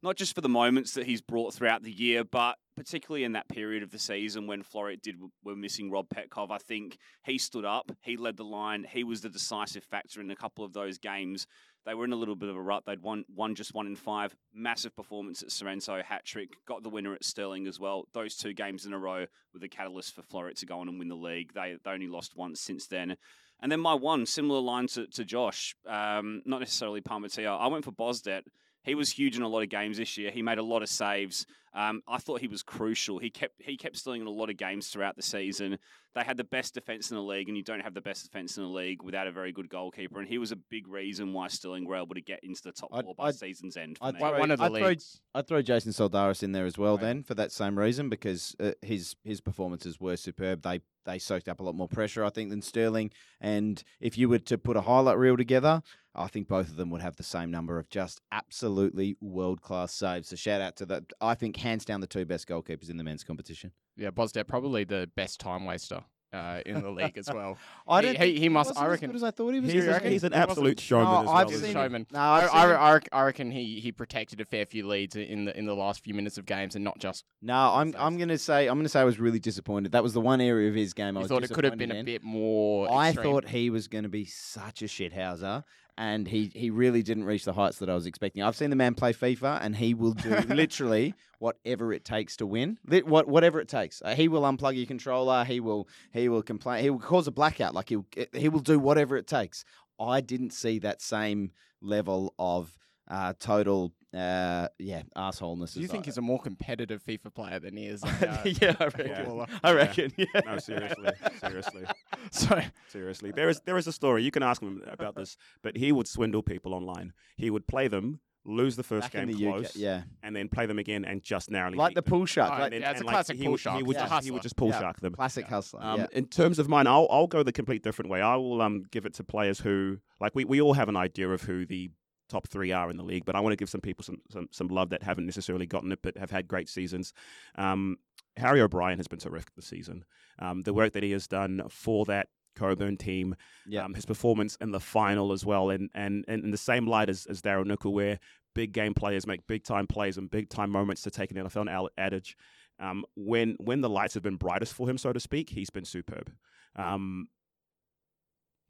Speaker 4: not just for the moments that he's brought throughout the year, but particularly in that period of the season when Floreat did were missing Rob Petkov. I think he stood up. He led the line. He was the decisive factor in a couple of those games. They were in a little bit of a rut. They'd won one just one in five. Massive performance at Sorrento, hat trick. Got the winner at Stirling as well. Those two games in a row were the catalyst for Floreat to go on and win the league. They they only lost once since then. And then my one similar line to, to Josh, um, not necessarily Palmatia. I went for Bosdet. He was huge in a lot of games this year. He made a lot of saves. Um, I thought he was crucial. He kept he kept stealing in a lot of games throughout the season. They had the best defense in the league, and you don't have the best defense in the league without a very good goalkeeper. And he was a big reason why Stirling were able to get into the top
Speaker 2: I'd-
Speaker 4: four by
Speaker 2: I'd-
Speaker 4: season's end. For
Speaker 2: I'd
Speaker 4: me.
Speaker 2: throw-
Speaker 6: One, one of the
Speaker 2: I'd throw- I'd throw Jason Soldaris in there as well
Speaker 6: Right.
Speaker 2: then for that same reason because uh, his his performances were superb. They they soaked up a lot more pressure, I think, than Stirling. And if you were to put a highlight reel together, I think both of them would have the same number of just absolutely world class saves. So shout out to that. I think hands down the two best goalkeepers in the men's competition.
Speaker 6: Yeah, Bosdet probably the best time waster uh, in the league as well.
Speaker 2: I
Speaker 6: He-
Speaker 2: don't
Speaker 6: he- he must-
Speaker 2: wasn't
Speaker 6: I
Speaker 2: as
Speaker 6: reckon-
Speaker 2: good as I thought he was.
Speaker 3: He's,
Speaker 2: gonna
Speaker 3: a, he's an
Speaker 6: He
Speaker 3: absolute showman
Speaker 2: No,
Speaker 3: as
Speaker 2: I've
Speaker 3: well.
Speaker 2: Seen-
Speaker 6: showman.
Speaker 2: No,
Speaker 6: I,
Speaker 2: I've
Speaker 6: I,
Speaker 2: seen-
Speaker 6: I, I reckon he, he protected a fair few leads in the in the last few minutes of games, and not just.
Speaker 2: No, I'm I'm gonna say I'm gonna say I was really disappointed. That was the one area of his game I
Speaker 6: I
Speaker 2: was
Speaker 6: thought it could have been
Speaker 2: disappointed
Speaker 6: a bit more.
Speaker 2: I
Speaker 6: extreme.
Speaker 2: thought he was going to be such a shithouser, and he, he really didn't reach the heights that I was expecting. I've seen the man play FIFA, and he will do literally whatever it takes to win. What whatever it takes. Uh, he will unplug your controller. He will he will complain. He will cause a blackout. Like he he will do whatever it takes. I didn't see that same level of uh, total uh, yeah assholeness.
Speaker 6: Do you
Speaker 2: as
Speaker 6: think
Speaker 2: I-
Speaker 6: he's a more competitive FIFA player than he is? a, uh,
Speaker 2: yeah, I reckon.
Speaker 3: Yeah.
Speaker 2: I reckon. Yeah.
Speaker 3: No, seriously, seriously,
Speaker 6: so
Speaker 3: seriously. There is there is a story. You can ask him about this, but he would swindle people online. He would play them, lose the first
Speaker 2: Back
Speaker 3: game
Speaker 2: the UK,
Speaker 3: close,
Speaker 2: yeah,
Speaker 3: and then play them again and just narrowly
Speaker 2: like
Speaker 3: beat
Speaker 2: the
Speaker 3: them.
Speaker 2: pool shark.
Speaker 6: Oh,
Speaker 2: like,
Speaker 6: yeah, it's a
Speaker 3: and,
Speaker 6: classic
Speaker 3: he
Speaker 6: pool
Speaker 3: would,
Speaker 6: shark.
Speaker 3: He would,
Speaker 6: Yeah.
Speaker 3: just, he would just pull
Speaker 2: Yeah.
Speaker 3: shark them.
Speaker 2: classic hustler.
Speaker 3: Um,
Speaker 2: yeah.
Speaker 3: In terms of mine, I'll I'll go the complete different way. I will um give it to players who like we, we all have an idea of who the top three are in the league, but I want to give some people some, some some love that haven't necessarily gotten it but have had great seasons. Um, Harry O'Brien has been terrific this season. Um, the work that he has done for that Cockburn team,
Speaker 2: Yeah.
Speaker 3: um, his performance in the final as well, and and, and in the same light as, as Daryl Nickel, where big game players make big time plays and big time moments to take an NFL adage. Um, when when the lights have been brightest for him, so to speak, he's been superb. Um,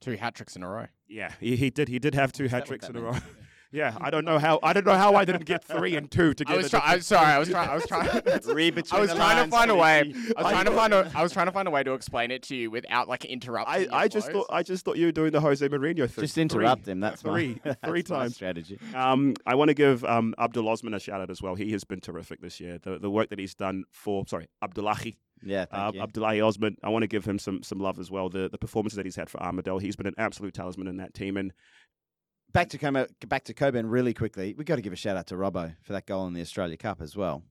Speaker 6: two hat tricks in a row.
Speaker 3: yeah, he, he did. He did have two hat tricks in a row.
Speaker 2: means?
Speaker 3: Yeah, I don't know how. I don't know how I didn't get three and two
Speaker 6: I
Speaker 3: together.
Speaker 6: was trying. I'm sorry. I was trying. I was trying.
Speaker 2: Read
Speaker 6: I was
Speaker 2: the
Speaker 6: trying to find a way.
Speaker 2: Stevie.
Speaker 6: I was trying to find a. I was trying to find a way to explain it to you without like interrupting.
Speaker 3: I, I just thought I just thought you were doing the Jose Mourinho thing.
Speaker 2: Just interrupt
Speaker 3: Three.
Speaker 2: him. That's
Speaker 3: three,
Speaker 2: my,
Speaker 3: three
Speaker 2: that's my
Speaker 3: times.
Speaker 2: strategy.
Speaker 3: Um, I want to give um, Abdul Osman a shout out as well. He has been terrific this year. The the work that he's done for sorry Abdullahi
Speaker 2: Yeah, thank
Speaker 3: uh,
Speaker 2: you.
Speaker 3: Abdullahi Osman. I want to give him some some love as well. The the performances that he's had for Armadale. He's been an absolute talisman in that team. And
Speaker 2: back to back to Cockburn really quickly. We've got to give a shout out to Robbo for that goal in the Australia Cup as well.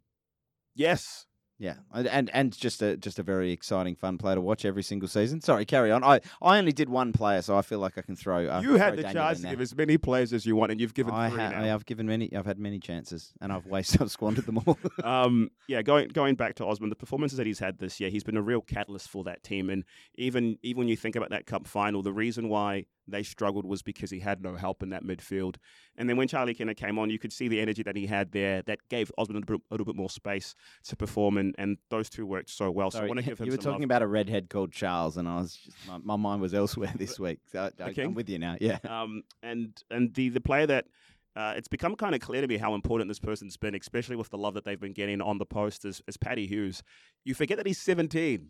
Speaker 3: yes,
Speaker 2: Yeah, and and, and just a just a very exciting, fun player to watch every single season. Sorry, carry on. I, I only did one player, so I feel like I can throw. Uh,
Speaker 3: you had
Speaker 2: throw
Speaker 3: the
Speaker 2: Daniel
Speaker 3: chance to give as many players as you want, and you've given
Speaker 2: I,
Speaker 3: three
Speaker 2: ha-
Speaker 3: now.
Speaker 2: I have given many. I've had many chances, and I've wasted. I've squandered them all.
Speaker 3: um, yeah, going going back to Osman, the performances that he's had this year, he's been a real catalyst for that team. And even even when you think about that cup final, the reason why they struggled was because he had no help in that midfield. And then when Charlie Kenner came on, you could see the energy that he had there that gave Osman a, little bit more space to perform. And, and those two worked so well. So I want to give him
Speaker 2: you were talking
Speaker 3: love.
Speaker 2: about a redhead called Charles, and I was just my, my mind was elsewhere this week. So I? I'm with you now. Yeah,
Speaker 3: Um, and and the the player that uh, it's become kind of clear to me how important this person's been, especially with the love that they've been getting on the post, is, is Paddy Hughes. You forget that he's 17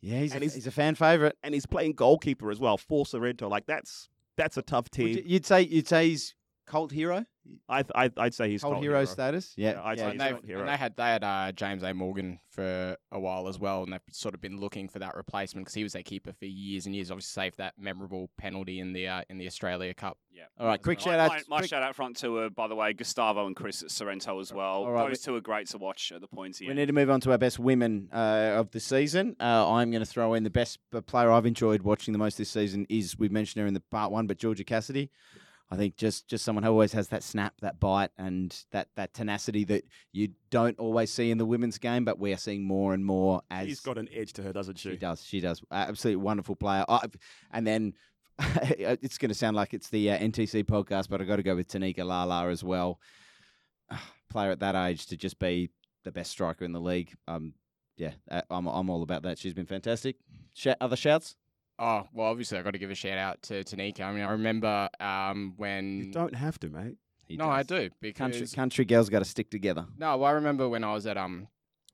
Speaker 2: yeah. He's a,
Speaker 3: And he's-
Speaker 2: he's a fan favorite.
Speaker 3: and he's playing goalkeeper as well for Sorrento. Like that's that's a tough team.
Speaker 2: You'd say you'd say he's cult hero,
Speaker 3: I, I I'd say he's
Speaker 2: cult
Speaker 3: cult
Speaker 2: hero, status. Yeah,
Speaker 3: Yeah, I'd
Speaker 2: yeah.
Speaker 3: say
Speaker 6: And,
Speaker 3: he's
Speaker 6: they've,
Speaker 3: hero.
Speaker 6: and they had they had uh, James A. Morgan for a while as well, and they've sort of been looking for that replacement because he was their keeper for years and years. Obviously, saved that memorable penalty in the uh, in the Australia Cup.
Speaker 4: Yeah.
Speaker 2: All right, quick shout out.
Speaker 4: My, my
Speaker 2: quick-
Speaker 4: shout out front two are, by the way, Gustavo and Chris at Sorrento as well.
Speaker 2: All right,
Speaker 4: Those two are great to watch at the pointy
Speaker 2: We
Speaker 4: end.
Speaker 2: need to move on to our best women uh, of the season. Uh, I'm going to throw in the best uh, player I've enjoyed watching the most this season is we've mentioned her in the part one, but Georgia Cassidy. I think just just someone who always has that snap, that bite, and that that tenacity that you don't always see in the women's game, but we are seeing more and more as
Speaker 3: She's got an edge to her, doesn't she?
Speaker 2: she does. She does. Absolutely wonderful player. I, and then it's going to sound like it's the uh, NTC podcast, but I've got to go with Tanika Lala as well. player at that age to just be the best striker in the league. Um, yeah, uh, I'm I'm all about that. She's been fantastic. Sh- other shouts?
Speaker 6: Oh well, obviously I got to give a shout out to Tanika. I mean, I remember um, when
Speaker 3: You don't have to, mate.
Speaker 2: He
Speaker 6: no, I do because
Speaker 2: Country country girls got to stick together.
Speaker 6: No, well, I remember when I was at um,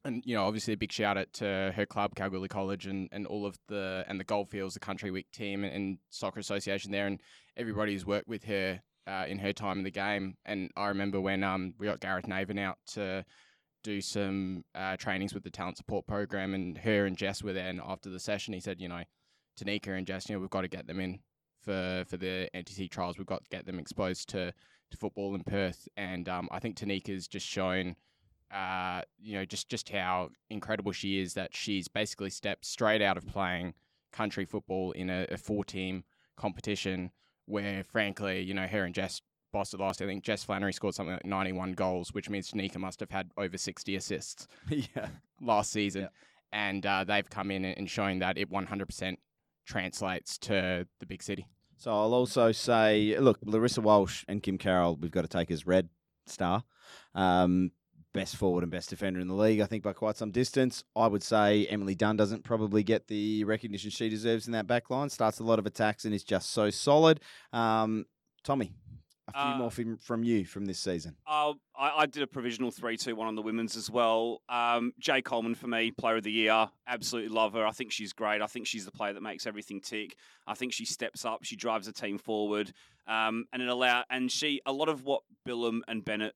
Speaker 6: and you know, obviously a big shout out to her club, Kalgoorlie College, and, and all of the and the Goldfields, the Country Week team, and, and soccer association there, and everybody who's worked with her uh, in her time in the game. And I remember when um we got Gareth Naven out to do some uh, trainings with the talent support program, and her and Jess were there. And after the session, he said, you know, Tanika and know, we've got to get them in for for the NTC trials. We've got to get them exposed to to football in Perth, and um, I think Tanika's just shown. Uh, you know, just just how incredible she is. That she's basically stepped straight out of playing country football in a, a four-team competition, where frankly, you know, her and Jess bossed it last. I think Jess Flannery scored something like 91 goals, which means Tanika must have had over 60 assists
Speaker 2: yeah.
Speaker 6: last season.
Speaker 2: Yeah.
Speaker 6: And uh, they've come in and shown that it 100% translates to the big city.
Speaker 2: So I'll also say, look, Larissa Walsh and Kim Carroll, we've got to take as red star. Um, best forward and best defender in the league, I think, by quite some distance. I would say Emily Dunn doesn't probably get the recognition she deserves in that back line. Starts a lot of attacks and is just so solid. Um, Tommy, a few
Speaker 4: Uh,
Speaker 2: more from, from you from this season.
Speaker 4: Uh, I, I did a provisional 3 2 1 on the women's as well. Um, Jay Coleman for me, player of the year. Absolutely love her. I think she's great. I think she's the player that makes everything tick. I think she steps up, she drives the team forward. Um, and it allow and she a lot of what Billum and Bennett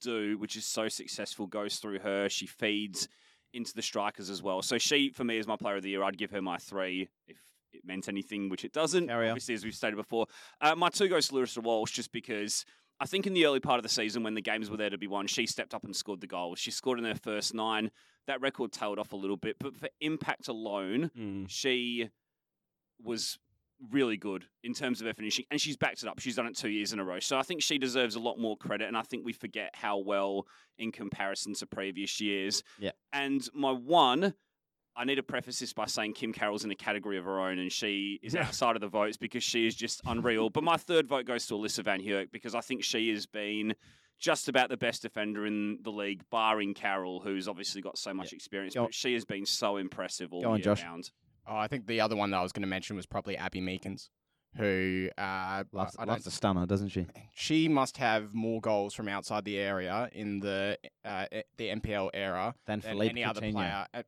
Speaker 4: do, which is so successful, goes through her. She feeds into the strikers as well. So she, for me, is my player of the year. I'd give her my three if it meant anything, which it doesn't. Obviously, as we've stated before. Uh, my two goes to Larissa Walsh just because I think in the early part of the season when the games were there to be won, she stepped up and scored the goals. She scored in her first nine. That record tailed off a little bit, but for impact alone,
Speaker 3: Mm.
Speaker 4: she was really good in terms of her finishing, and she's backed it up. She's done it two years in a row, so I think she deserves a lot more credit. And I think we forget how well, in comparison to previous years.
Speaker 2: Yeah.
Speaker 4: And my one, I need to preface this by saying Kim Carroll's in a category of her own, and she is
Speaker 3: Yeah.
Speaker 4: outside of the votes because she is just unreal. but my third vote goes to Alyssa Van Heerk because I think she has been. Just about the best defender in the league, barring Carroll, who's obviously got so much experience.
Speaker 2: Go on.
Speaker 4: But she has been so impressive all
Speaker 2: Go on,
Speaker 4: year
Speaker 2: Josh.
Speaker 4: round.
Speaker 6: Oh, I think the other one that I was going to mention was probably Abby Meekins, who uh,
Speaker 2: Loves,
Speaker 6: I, I
Speaker 2: loves
Speaker 6: don't,
Speaker 2: stunner, doesn't she?
Speaker 6: she must have more goals from outside the area in the uh, the NPL era
Speaker 2: Than
Speaker 6: than
Speaker 2: Philippe
Speaker 6: any other player.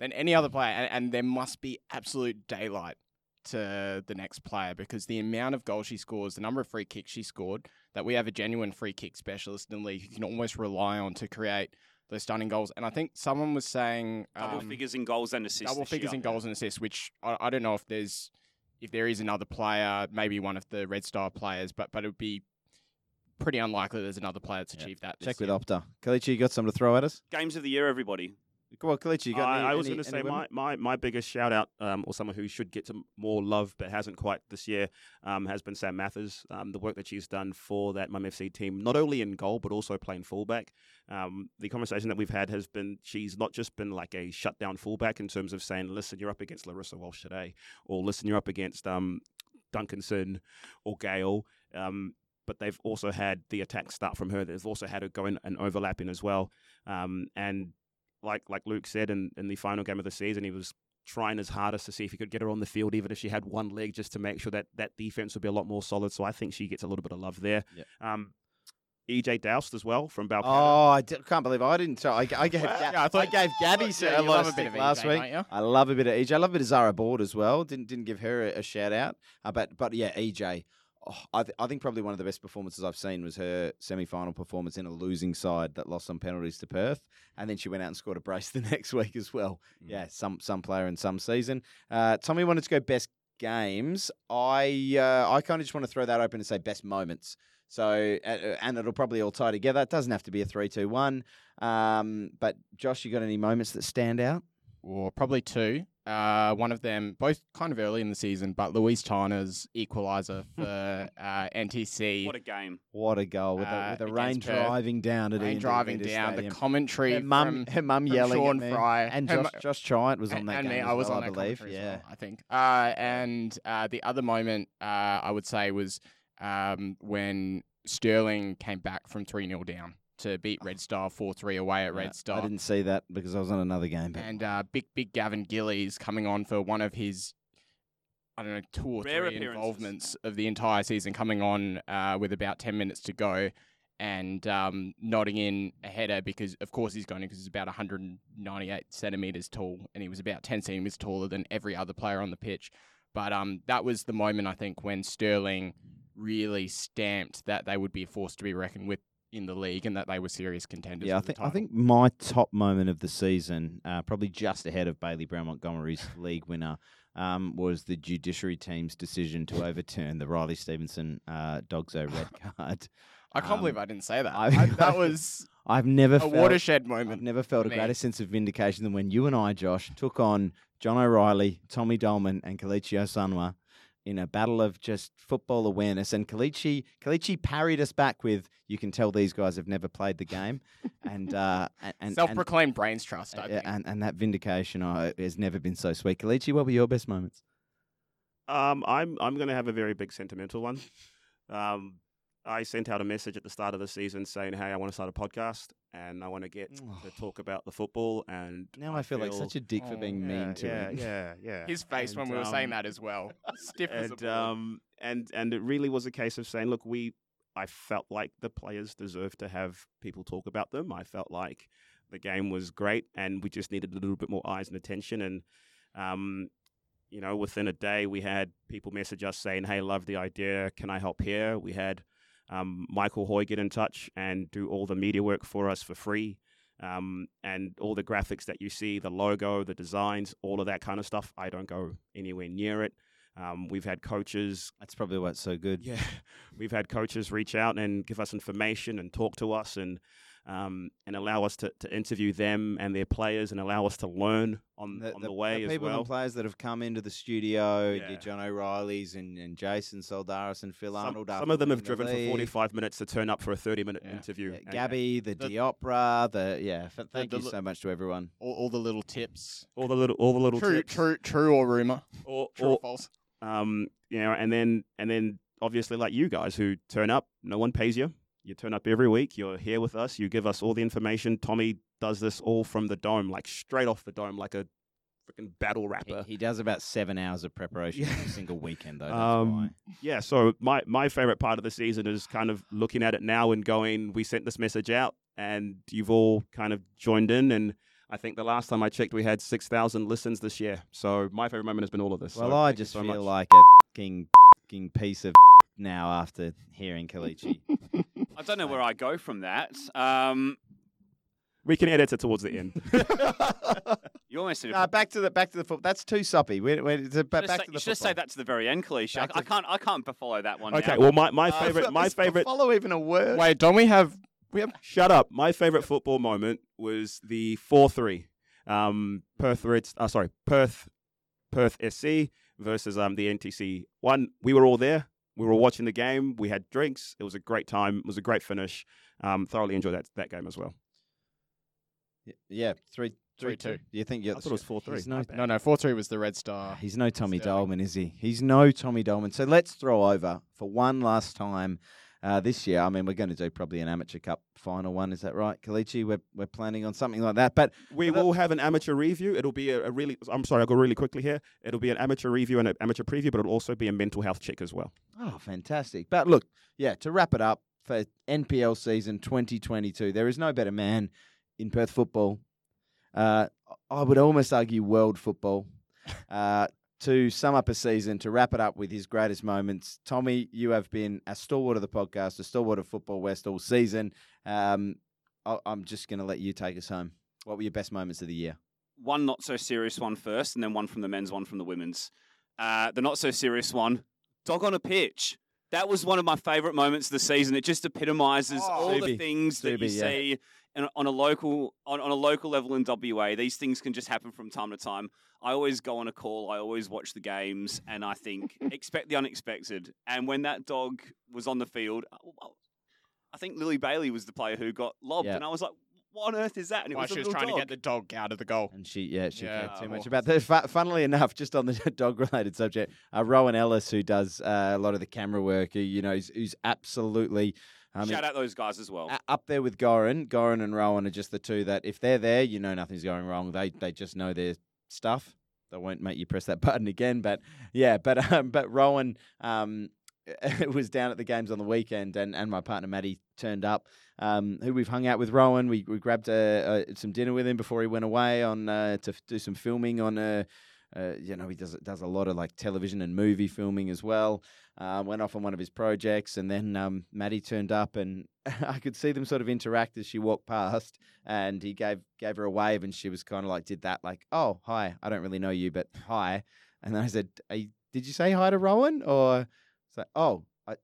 Speaker 6: Than any other player, and, and there must be absolute daylight to the next player because the amount of goals she scores, the number of free kicks she scored, that we have a genuine free kick specialist in the league who can almost rely on to create those stunning goals. And I think someone was saying
Speaker 4: Double
Speaker 6: um,
Speaker 4: figures in goals and assists.
Speaker 6: double figures
Speaker 4: year.
Speaker 6: in goals and assists, which I, I don't know if there's if there is another player, maybe one of the Red Star players, but but it would be pretty unlikely there's another player that's
Speaker 2: Yeah.
Speaker 6: achieved that.
Speaker 2: Check
Speaker 6: this
Speaker 2: with
Speaker 6: year.
Speaker 2: Opta. Kelechi, you got something to throw at us?
Speaker 4: Games of the year, everybody.
Speaker 2: Come on, Kelechi, you got any,
Speaker 3: I, was going to say my, my, my biggest shout out, um, or someone who should get some more love but hasn't quite this year, um, has been Sam Mathers. Um, the work that she's done for that Mum FC team, not only in goal but also playing fullback. Um, the conversation that we've had has been she's not just been like a shutdown fullback in terms of saying, listen, you're up against Larissa Walsh today, or listen, you're up against um, Duncanson or Gale. Um, but they've also had the attack start from her. They've also had her going and overlapping as well. Um, and like like Luke said in, in the final game of the season, he was trying his hardest to see if he could get her on the field, even if she had one leg, just to make sure that that defense would be a lot more solid. So I think she gets a little bit of love there.
Speaker 2: Yep.
Speaker 3: Um, EJ Doust as well from Balcatta.
Speaker 2: Oh, I d- can't believe I didn't. I, I gave,
Speaker 3: Well,
Speaker 2: Ga-
Speaker 6: yeah, I
Speaker 2: I, gave Gabby
Speaker 6: Yeah,
Speaker 2: so-
Speaker 6: you
Speaker 2: a lot
Speaker 6: love
Speaker 2: of
Speaker 6: a bit
Speaker 2: stick
Speaker 6: of
Speaker 2: last
Speaker 6: EJ,
Speaker 2: week.
Speaker 6: don't you?
Speaker 2: I love a bit of EJ. I love a bit of Zara Board as well. Didn't didn't give her a, a shout out. Uh, but but yeah, EJ. Oh, I, th- I think probably one of the best performances I've seen was her semi final performance in a losing side that lost on penalties to Perth, and then she went out and scored a brace the next week as well.
Speaker 3: Mm.
Speaker 2: Yeah, some some player in some season. Uh, Tommy wanted to go best games. I uh, I kind of just want to throw that open and say best moments. So uh, and it'll probably all tie together. It doesn't have to be a three, two, one. Um, but Josh, you got any moments that stand out?
Speaker 6: or probably two. Uh, one of them, both kind of early in the season, but Louise China's equaliser for uh, NTC.
Speaker 4: What a game.
Speaker 2: What a goal with,
Speaker 6: Uh,
Speaker 2: the, with the rain
Speaker 6: Perth.
Speaker 2: driving down at
Speaker 6: Rain
Speaker 2: Ian
Speaker 6: driving
Speaker 2: Davies
Speaker 6: down,
Speaker 2: Stadium.
Speaker 6: the commentary
Speaker 2: her mum,
Speaker 6: from,
Speaker 2: her mum yelling
Speaker 6: Sean
Speaker 2: at me.
Speaker 6: Fry
Speaker 2: and
Speaker 6: her
Speaker 2: Josh,
Speaker 6: mu-
Speaker 2: Josh Chiant was on
Speaker 6: and,
Speaker 2: that
Speaker 6: and
Speaker 2: game
Speaker 6: me,
Speaker 2: as
Speaker 6: I was
Speaker 2: well,
Speaker 6: on
Speaker 2: I
Speaker 6: that
Speaker 2: believe.
Speaker 6: commentary as
Speaker 2: Yeah,
Speaker 6: well, I think. Uh, and uh, the other moment uh, I would say was um, when Stirling came back from three 0 down to beat Red Star four three away at
Speaker 2: Yeah,
Speaker 6: Red Star.
Speaker 2: I didn't see that because I was on another game. But
Speaker 6: and uh, big big Gavin Gillies coming on for one of his I don't know two or
Speaker 4: Rare
Speaker 6: three involvements of the entire season, coming on uh, with about ten minutes to go. And um, nodding in a header because, of course, he's going because he's about 198 centimeters tall, and he was about 10 centimeters taller than every other player on the pitch. But um, that was the moment I think when Stirling really stamped that they would be a force to be reckoned with in the league and that they were serious contenders.
Speaker 2: Yeah, I think I think my top moment of the season, uh, probably just ahead of Bailey Brown Montgomery's league winner, um, was the judiciary team's decision to overturn the Riley Stevenson uh, DOGSO red card.
Speaker 6: I can't
Speaker 2: um,
Speaker 6: believe I didn't say that.
Speaker 2: I-
Speaker 6: I- that was
Speaker 2: I've never
Speaker 6: a
Speaker 2: felt,
Speaker 6: watershed
Speaker 2: I've
Speaker 6: moment.
Speaker 2: never felt a greater sense of vindication than when you and I, Josh, took on John O'Reilly, Tommy Dolman, and Kelechi Osanwa in a battle of just football awareness. And Kelechi, Kelechi parried us back with, "You can tell these guys have never played the game," and uh, and, and
Speaker 6: Self-proclaimed brains trust. I
Speaker 2: and,
Speaker 6: think.
Speaker 2: and, and that vindication uh, has never been so sweet. Kelechi, what were your best moments?
Speaker 3: Um, I'm I'm going to have a very big sentimental one. Um, I sent out a message at the start of the season saying, "Hey, I want to start a podcast and I want to get to talk about the football." And
Speaker 2: Now I feel, like such a dick for
Speaker 6: Oh,
Speaker 2: being
Speaker 3: yeah,
Speaker 2: mean to
Speaker 3: yeah,
Speaker 2: him.
Speaker 3: yeah, yeah.
Speaker 6: His face when we were saying
Speaker 3: um,
Speaker 6: that as well. Stiff as a
Speaker 3: and
Speaker 6: board.
Speaker 3: um and and it really was a case of saying, look, we I felt like the players deserved to have people talk about them. I felt like the game was great, and we just needed a little bit more eyes and attention. And um, you know, within a day, we had people message us saying, "Hey, love the idea. Can I help here?" We had um, Michael Hoy get in touch and do all the media work for us for free. Um, and all the graphics that you see, the logo, the designs, all of that kind of stuff, I don't go anywhere near it. Um, we've had coaches
Speaker 2: That's probably why it's so good.
Speaker 3: yeah, we've had coaches reach out and give us information and talk to us and um, and allow us to, to interview them and their players and allow us to learn on on the, way as
Speaker 2: people
Speaker 3: well.
Speaker 2: and players that have come into the studio,
Speaker 3: Yeah.
Speaker 2: your John O'Reillys and, and Jason Soldaris and Phil
Speaker 3: Some,
Speaker 2: Arnold.
Speaker 3: some of them have
Speaker 2: winning the
Speaker 3: driven for 45 minutes to turn up for a 30 minute
Speaker 6: Yeah.
Speaker 3: interview.
Speaker 2: Yeah,
Speaker 3: and-
Speaker 2: Gabby, the,
Speaker 6: The-
Speaker 2: Diopera, the yeah. F- thank
Speaker 6: the
Speaker 2: you so much to everyone.
Speaker 6: all, all the little tips.
Speaker 3: all the little all the little
Speaker 6: True,
Speaker 3: tips.
Speaker 6: true, true or rumor?
Speaker 3: Or,
Speaker 6: True or
Speaker 3: or,
Speaker 6: false?
Speaker 3: um, you know, and then and then obviously like you guys who turn up, no one pays you. You turn up every week. You're here with us. You give us all the information. Tommy does this all from the dome, like straight off the dome, like a freaking battle rapper.
Speaker 2: he does about seven hours of preparation every single weekend, though. That's
Speaker 3: Um,
Speaker 2: why.
Speaker 3: yeah, so my, my favorite part of the season is kind of looking at it now and going, we sent this message out and you've all kind of joined in. And I think the last time I checked, we had 6,000 listens this year. So my favorite moment has been all of this.
Speaker 2: Well,
Speaker 3: so
Speaker 2: I just
Speaker 3: so
Speaker 2: feel
Speaker 3: much.
Speaker 2: like a fucking, fucking piece of now after hearing Kelechi.
Speaker 4: I don't know where I go from that. Um,
Speaker 3: we can edit it towards the end.
Speaker 4: you almost need to
Speaker 2: no, back to the back to the foot. That's too soppy. We're, we're, it's a,
Speaker 4: Just
Speaker 2: back
Speaker 4: say,
Speaker 2: to
Speaker 4: you
Speaker 2: the
Speaker 4: should say that to the very end, Kelechi. I, I can't. I can't follow that one.
Speaker 3: okay,
Speaker 4: now.
Speaker 3: well, my, my
Speaker 4: Uh,
Speaker 3: favorite, my favorite,
Speaker 2: Follow even a word.
Speaker 6: Wait, don't we have? We have.
Speaker 3: shut up. My favorite football moment was the 4 3. Um, Perth Reds, uh, sorry, Perth, Perth SC versus um, the NTC. One, we were all there. We were watching the game. We had drinks. It was a great time. It was a great finish. Um, thoroughly enjoyed that that game as well.
Speaker 2: Y- Yeah, three, three,
Speaker 6: Three, two.
Speaker 2: two. You think you're
Speaker 3: I thought it was 4 3.
Speaker 2: He's no,
Speaker 6: No, no. Four three was the Red Star.
Speaker 2: he's no Tommy
Speaker 6: Sterling.
Speaker 2: Dolman, is he? He's no Tommy Dolman. So let's throw over for one last time uh, this year. I mean, we're going to do probably an amateur cup final one. Is that right, Kelechi? We're we're planning on something like that. But
Speaker 3: We will have an amateur review. It'll be a, a really. I'm sorry, I'll go really quickly here. It'll be an amateur review and an amateur preview, but it'll also be a mental health check as well.
Speaker 2: Oh, fantastic. But look, yeah, to wrap it up for NPL season 2022, there is no better man in Perth football. Uh, I would almost argue world football. Uh, to sum up a season, to wrap it up with his greatest moments, Tommy, you have been a stalwart of the podcast, a stalwart of Football West all season. Um, I- I'm just going to let you take us home. What were your best moments of the year?
Speaker 4: one not so serious one first, and then one from the men's, one from the women's. Uh, the not so serious one, dog on a pitch. That was one of my favourite moments of the season. It just epitomises
Speaker 2: Oh,
Speaker 4: all the
Speaker 2: Subi.
Speaker 4: things that you
Speaker 2: yeah.
Speaker 4: see on a local on, on a local level in WA. These things can just happen from time to time. I always go on a call. I always watch the games, and I think expect the unexpected. And when that dog was on the field, uh, I think Lily Bailey was the player who got lobbed,
Speaker 2: Yeah.
Speaker 4: and I was like, "What on earth is that?" And it
Speaker 6: Why
Speaker 4: was a
Speaker 6: she was trying
Speaker 4: dog.
Speaker 6: to get the dog out of the goal.
Speaker 2: And she, yeah, she
Speaker 6: Yeah.
Speaker 2: cared too much about that. Funnily enough, just on the dog-related subject, uh, Rowan Ellis, who does uh, a lot of the camera work, who, you know, who's, who's absolutely, I mean,
Speaker 4: Shout out those guys as well.
Speaker 2: up there with Goran. Goran and Rowan are just the two that, if they're there, you know nothing's going wrong. They they just know their stuff. They won't make you press that button again. But yeah, but um, but Rowan um, was down at the games on the weekend, and, and my partner Maddie turned up. Um, who we've hung out with Rowan. We we grabbed some dinner with him before he went away on uh, to f- do some filming on uh, uh, you know, he does does a lot of like television and movie filming as well. Uh, went off on one of his projects, and then um, Maddie turned up, and I could see them sort of interact as she walked past, and he gave gave her a wave, and she was kind of like did that, like, "Oh, hi, I don't really know you, but hi," and then I said, "Did you say hi to Rowan?" Or it's like, "Oh, I."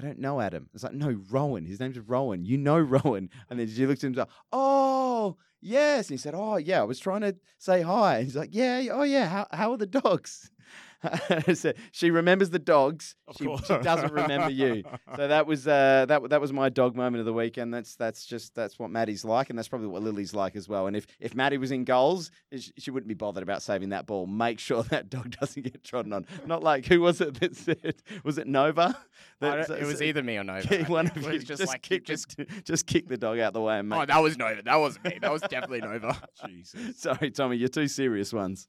Speaker 2: Don't know Adam. It's like, no, Rowan. His name's Rowan. You know Rowan. And then she looked at him and like, oh, yes. And he said, oh, yeah, I was trying to say hi. And he's like, yeah, oh, yeah, how, how are the dogs? so she remembers the dogs. She, she doesn't remember you. So that was uh, that that was my dog moment of the weekend. That's that's just that's what Maddie's like, and that's probably what Lily's like as well. And if if Maddie was in goals, she, she wouldn't be bothered about saving that ball. Make sure that dog doesn't get trodden on. Not like who was it that said was it Nova? That
Speaker 6: it was either me or Nova.
Speaker 2: one of you
Speaker 6: just
Speaker 2: just,
Speaker 6: like
Speaker 2: kick
Speaker 6: just.
Speaker 2: the, just kick the dog out the way and make.
Speaker 6: Oh, that was Nova. That wasn't me. That was definitely Nova.
Speaker 3: Jesus.
Speaker 2: Sorry, Tommy, you're two serious ones.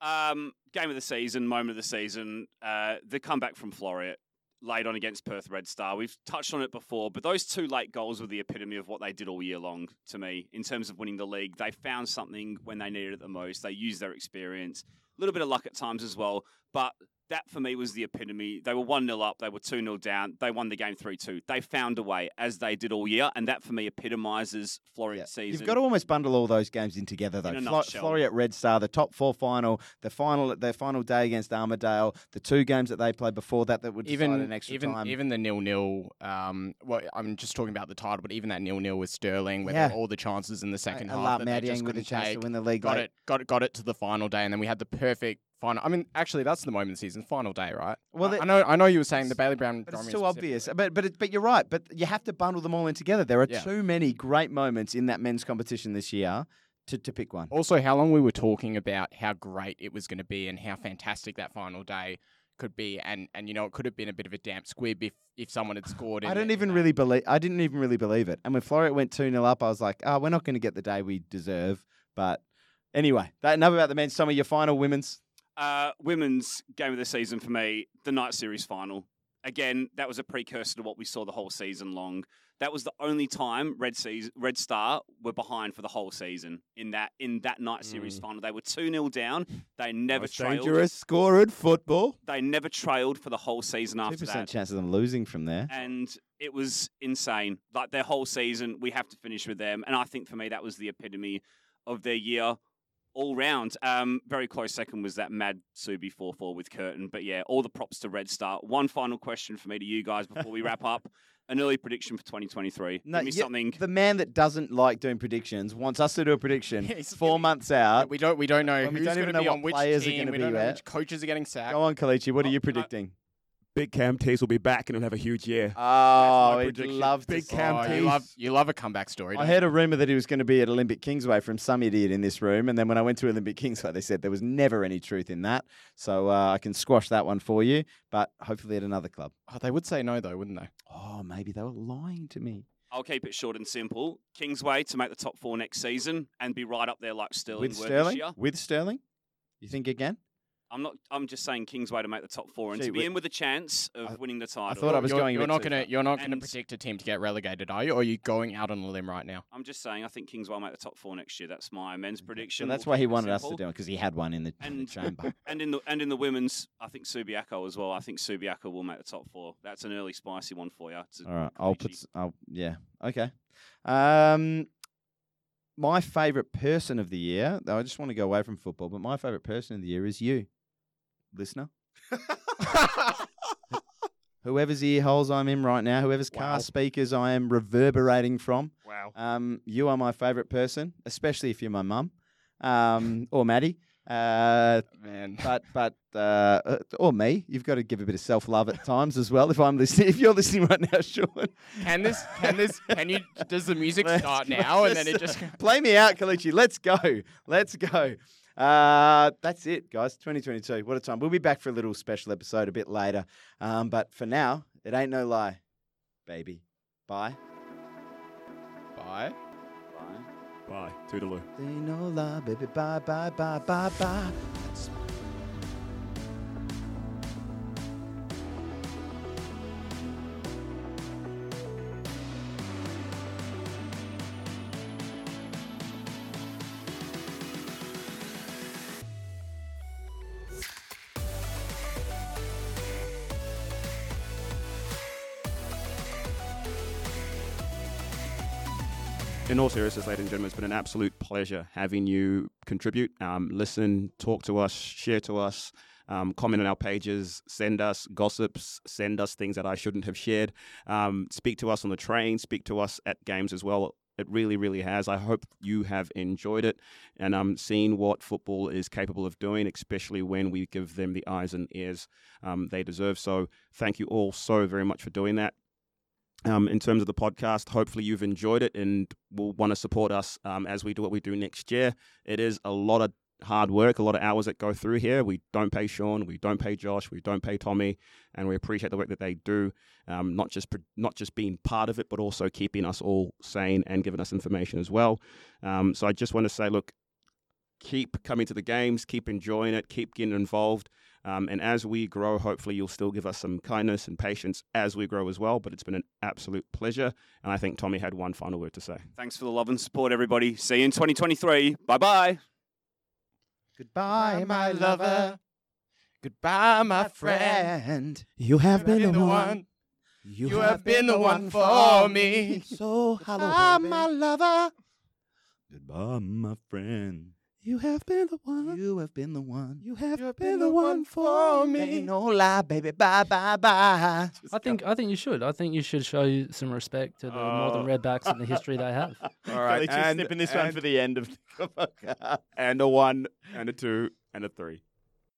Speaker 4: Um, game of the season, moment of the season, uh, the comeback from Floreat, late on against Perth Red Star. We've touched on it before, but those two late goals were the epitome of what they did all year long to me in terms of winning the league. They found something when they needed it the most. They used their experience, a little bit of luck at times as well, but that for me was the epitome. They were 1 0 up, they were 2 0 down, they won the game 3 2. They found a way, as they did all year, and that for me epitomises Floreat
Speaker 2: Yeah.
Speaker 4: season.
Speaker 2: You've got to almost bundle all those games in together, though.
Speaker 4: In
Speaker 2: Flo-
Speaker 4: nutshell.
Speaker 2: Red Star, the top four final, the final, their final day against Armadale, the two games that they played before that that would decide
Speaker 6: even
Speaker 2: an extra
Speaker 6: even
Speaker 2: time.
Speaker 6: even the nil nil. Um, well, I'm just talking about the title, but even that nil nil with Stirling, with
Speaker 2: Yeah.
Speaker 6: all the chances in the second
Speaker 2: a
Speaker 6: half,
Speaker 2: lot
Speaker 6: that they just
Speaker 2: with a
Speaker 6: couldn't
Speaker 2: chance
Speaker 6: take,
Speaker 2: to win the league.
Speaker 6: got
Speaker 2: late.
Speaker 6: it, got it, got it to the final day, and then we had the perfect final. I mean, actually, that's the moment of the season, final day, right?
Speaker 2: Well,
Speaker 6: I, I know, I know you were saying the Bailey Brown.
Speaker 2: But it's too obvious. But but it, but you're right. But you have to bundle them all in together. There are
Speaker 6: Yeah.
Speaker 2: too many great moments in that men's competition this year to, to pick one.
Speaker 6: Also, how long we were talking about how great it was going to be and how fantastic that final day could be, and and you know it could have been a bit of a damp squib if if someone had scored.
Speaker 2: I don't even really believe. I didn't even really believe it. And when Floreat went two 0 up, I was like, "Oh, we're not going to get the day we deserve." But anyway, that enough about the men's. Some of your final women's.
Speaker 4: Uh, women's game of the season for me, the night series final. Again, that was a precursor to what we saw the whole season long. That was the only time Red Seas, Red Star were behind for the whole season in that in that night series final. They were two 0 down. They never
Speaker 3: Most
Speaker 4: trailed.
Speaker 3: dangerous score in football.
Speaker 4: They never trailed for the whole season after that.
Speaker 2: chance of them losing from there.
Speaker 4: and it was insane. Like their whole season, we have to finish with them, and I think for me that was the epitome of their year all round. Um, very close second was that Mad Subi four four with Curtin, but yeah, all the props to Red Star. One final question for me to you guys before we wrap up: an early prediction for 2023.
Speaker 2: No,
Speaker 4: Give me
Speaker 2: yeah,
Speaker 4: something.
Speaker 2: The man that doesn't like doing predictions wants us to do a prediction
Speaker 6: He's-
Speaker 2: four months out.
Speaker 6: we don't we don't know
Speaker 2: when we don't even know what
Speaker 6: which
Speaker 2: players are
Speaker 6: team.
Speaker 2: gonna
Speaker 6: we
Speaker 2: be
Speaker 6: don't know
Speaker 2: where.
Speaker 6: which coaches are getting sacked.
Speaker 2: Go on, Kelechi. What are you
Speaker 6: can I-
Speaker 2: predicting?
Speaker 3: Big Cam Tees will be back and he'll have a huge year.
Speaker 2: Oh,
Speaker 3: my
Speaker 2: I'd
Speaker 3: prediction.
Speaker 2: love to
Speaker 3: Big
Speaker 2: see
Speaker 3: Cam
Speaker 6: Oh,
Speaker 2: it.
Speaker 3: Tees.
Speaker 6: you love you love a comeback story.
Speaker 2: I
Speaker 6: don't
Speaker 2: heard
Speaker 6: you?
Speaker 2: a rumor that he was going to be at Olympic Kingsway from some idiot in this room, and then when I went to Olympic Kingsway, they said there was never any truth in that. So uh, I can squash that one for you, but hopefully at another club.
Speaker 6: Oh, they would say no though, wouldn't they?
Speaker 2: Oh, maybe they were lying to me.
Speaker 4: I'll keep it short and simple. Kingsway to make the top four next season and be right up there like Stirling
Speaker 2: With
Speaker 4: were
Speaker 2: Stirling?
Speaker 4: this year.
Speaker 2: With Stirling? You think again?
Speaker 4: I'm not. I'm just saying Kingsway to make the top four and
Speaker 2: Gee,
Speaker 4: to be
Speaker 2: we-
Speaker 4: in with a chance of
Speaker 2: I-
Speaker 4: winning the title.
Speaker 2: I thought I was
Speaker 6: you're,
Speaker 2: going a
Speaker 6: You're
Speaker 2: bit
Speaker 6: not
Speaker 2: too
Speaker 6: gonna
Speaker 2: far.
Speaker 6: you're not gonna
Speaker 4: And-
Speaker 6: predict a team to get relegated, are you? Or are you going out on a limb right now?
Speaker 4: I'm just saying, I think Kingsway will make the top four next year. That's my men's
Speaker 2: So
Speaker 4: prediction.
Speaker 2: that's
Speaker 4: We'll
Speaker 2: why he
Speaker 4: keep it
Speaker 2: wanted us to
Speaker 4: simple.
Speaker 2: do it because he had one in the, in the
Speaker 4: And-
Speaker 2: chamber.
Speaker 4: And in the and in the women's, I think Subiaco as well. I think Subiaco will make the top four. That's an early spicy one for you. To
Speaker 2: All right, I'll put.
Speaker 4: Kelechi.
Speaker 2: s- I'll yeah. Okay. Um, my favorite person of the year. Though I just want to go away from football, but my favorite person of the year is you, listener. Whoever's ear holes I'm in right now, whoever's car speakers I am reverberating from,
Speaker 3: Wow.
Speaker 2: um, you are my favorite person, especially if you're my mum, um, or Maddie. Uh,
Speaker 6: Man.
Speaker 2: but but uh, uh, or me, you've got to give a bit of self love at times as well. If I'm listening, if you're listening right now, Sean,
Speaker 6: Can this can this can you does the music start now and then it just
Speaker 2: play me out, Kelechi. Let's go, let's go. Uh, that's it, guys. 2022. What a time. We'll be back for a little special episode a bit later. Um, but for now, it ain't no lie, baby. Bye.
Speaker 6: Bye.
Speaker 2: Bye.
Speaker 3: Bye. Toodaloo.
Speaker 2: Ain't no lie, baby. Bye, bye, bye, bye, bye.
Speaker 3: In all seriousness, ladies and gentlemen, it's been an absolute pleasure having you contribute, um, listen, talk to us, share to us, um, comment on our pages, send us gossips, send us things that I shouldn't have shared, um, speak to us on the train, speak to us at games as well. It really, really has. I hope you have enjoyed it and um, seen what football is capable of doing, especially when we give them the eyes and ears um, they deserve. So, thank you all so very much for doing that um, in terms of the podcast. Hopefully, you've enjoyed it and will want to support us um, as we do what we do next year. It is a lot of hard work, a lot of hours that go through here. We don't pay Sean, we don't pay Josh, we don't pay Tommy, and we appreciate the work that they do. Um, not just not just being part of it, but also keeping us all sane and giving us information as well. Um, so I just want to say, look, keep coming to the games, keep enjoying it, keep getting involved. Um, and as we grow, hopefully you'll still give us some kindness and patience as we grow as well. But it's been an absolute pleasure. And I think Tommy had one final word to say.
Speaker 4: Thanks for the love and support, everybody. See you in 2023. Bye bye.
Speaker 2: Goodbye, my lover.
Speaker 6: Goodbye, my friend.
Speaker 2: You have been,
Speaker 6: been
Speaker 2: the
Speaker 6: the
Speaker 2: one.
Speaker 6: one. You have been the one for me.
Speaker 2: So
Speaker 6: Goodbye,
Speaker 2: hello, baby.
Speaker 6: my lover.
Speaker 2: Goodbye, my friend.
Speaker 6: You have been the one.
Speaker 2: You have been the one.
Speaker 6: You have been the one for me.
Speaker 2: Ain't no lie, baby. Bye, bye, bye.
Speaker 5: I think I think you should. I think you should show you some respect to the Northern
Speaker 3: Oh.
Speaker 5: Uh, Redbacks and the history they have.
Speaker 3: All right.
Speaker 2: just
Speaker 3: and,
Speaker 2: snipping this one for the end of the podcast.
Speaker 3: and a one, and a two, and a three.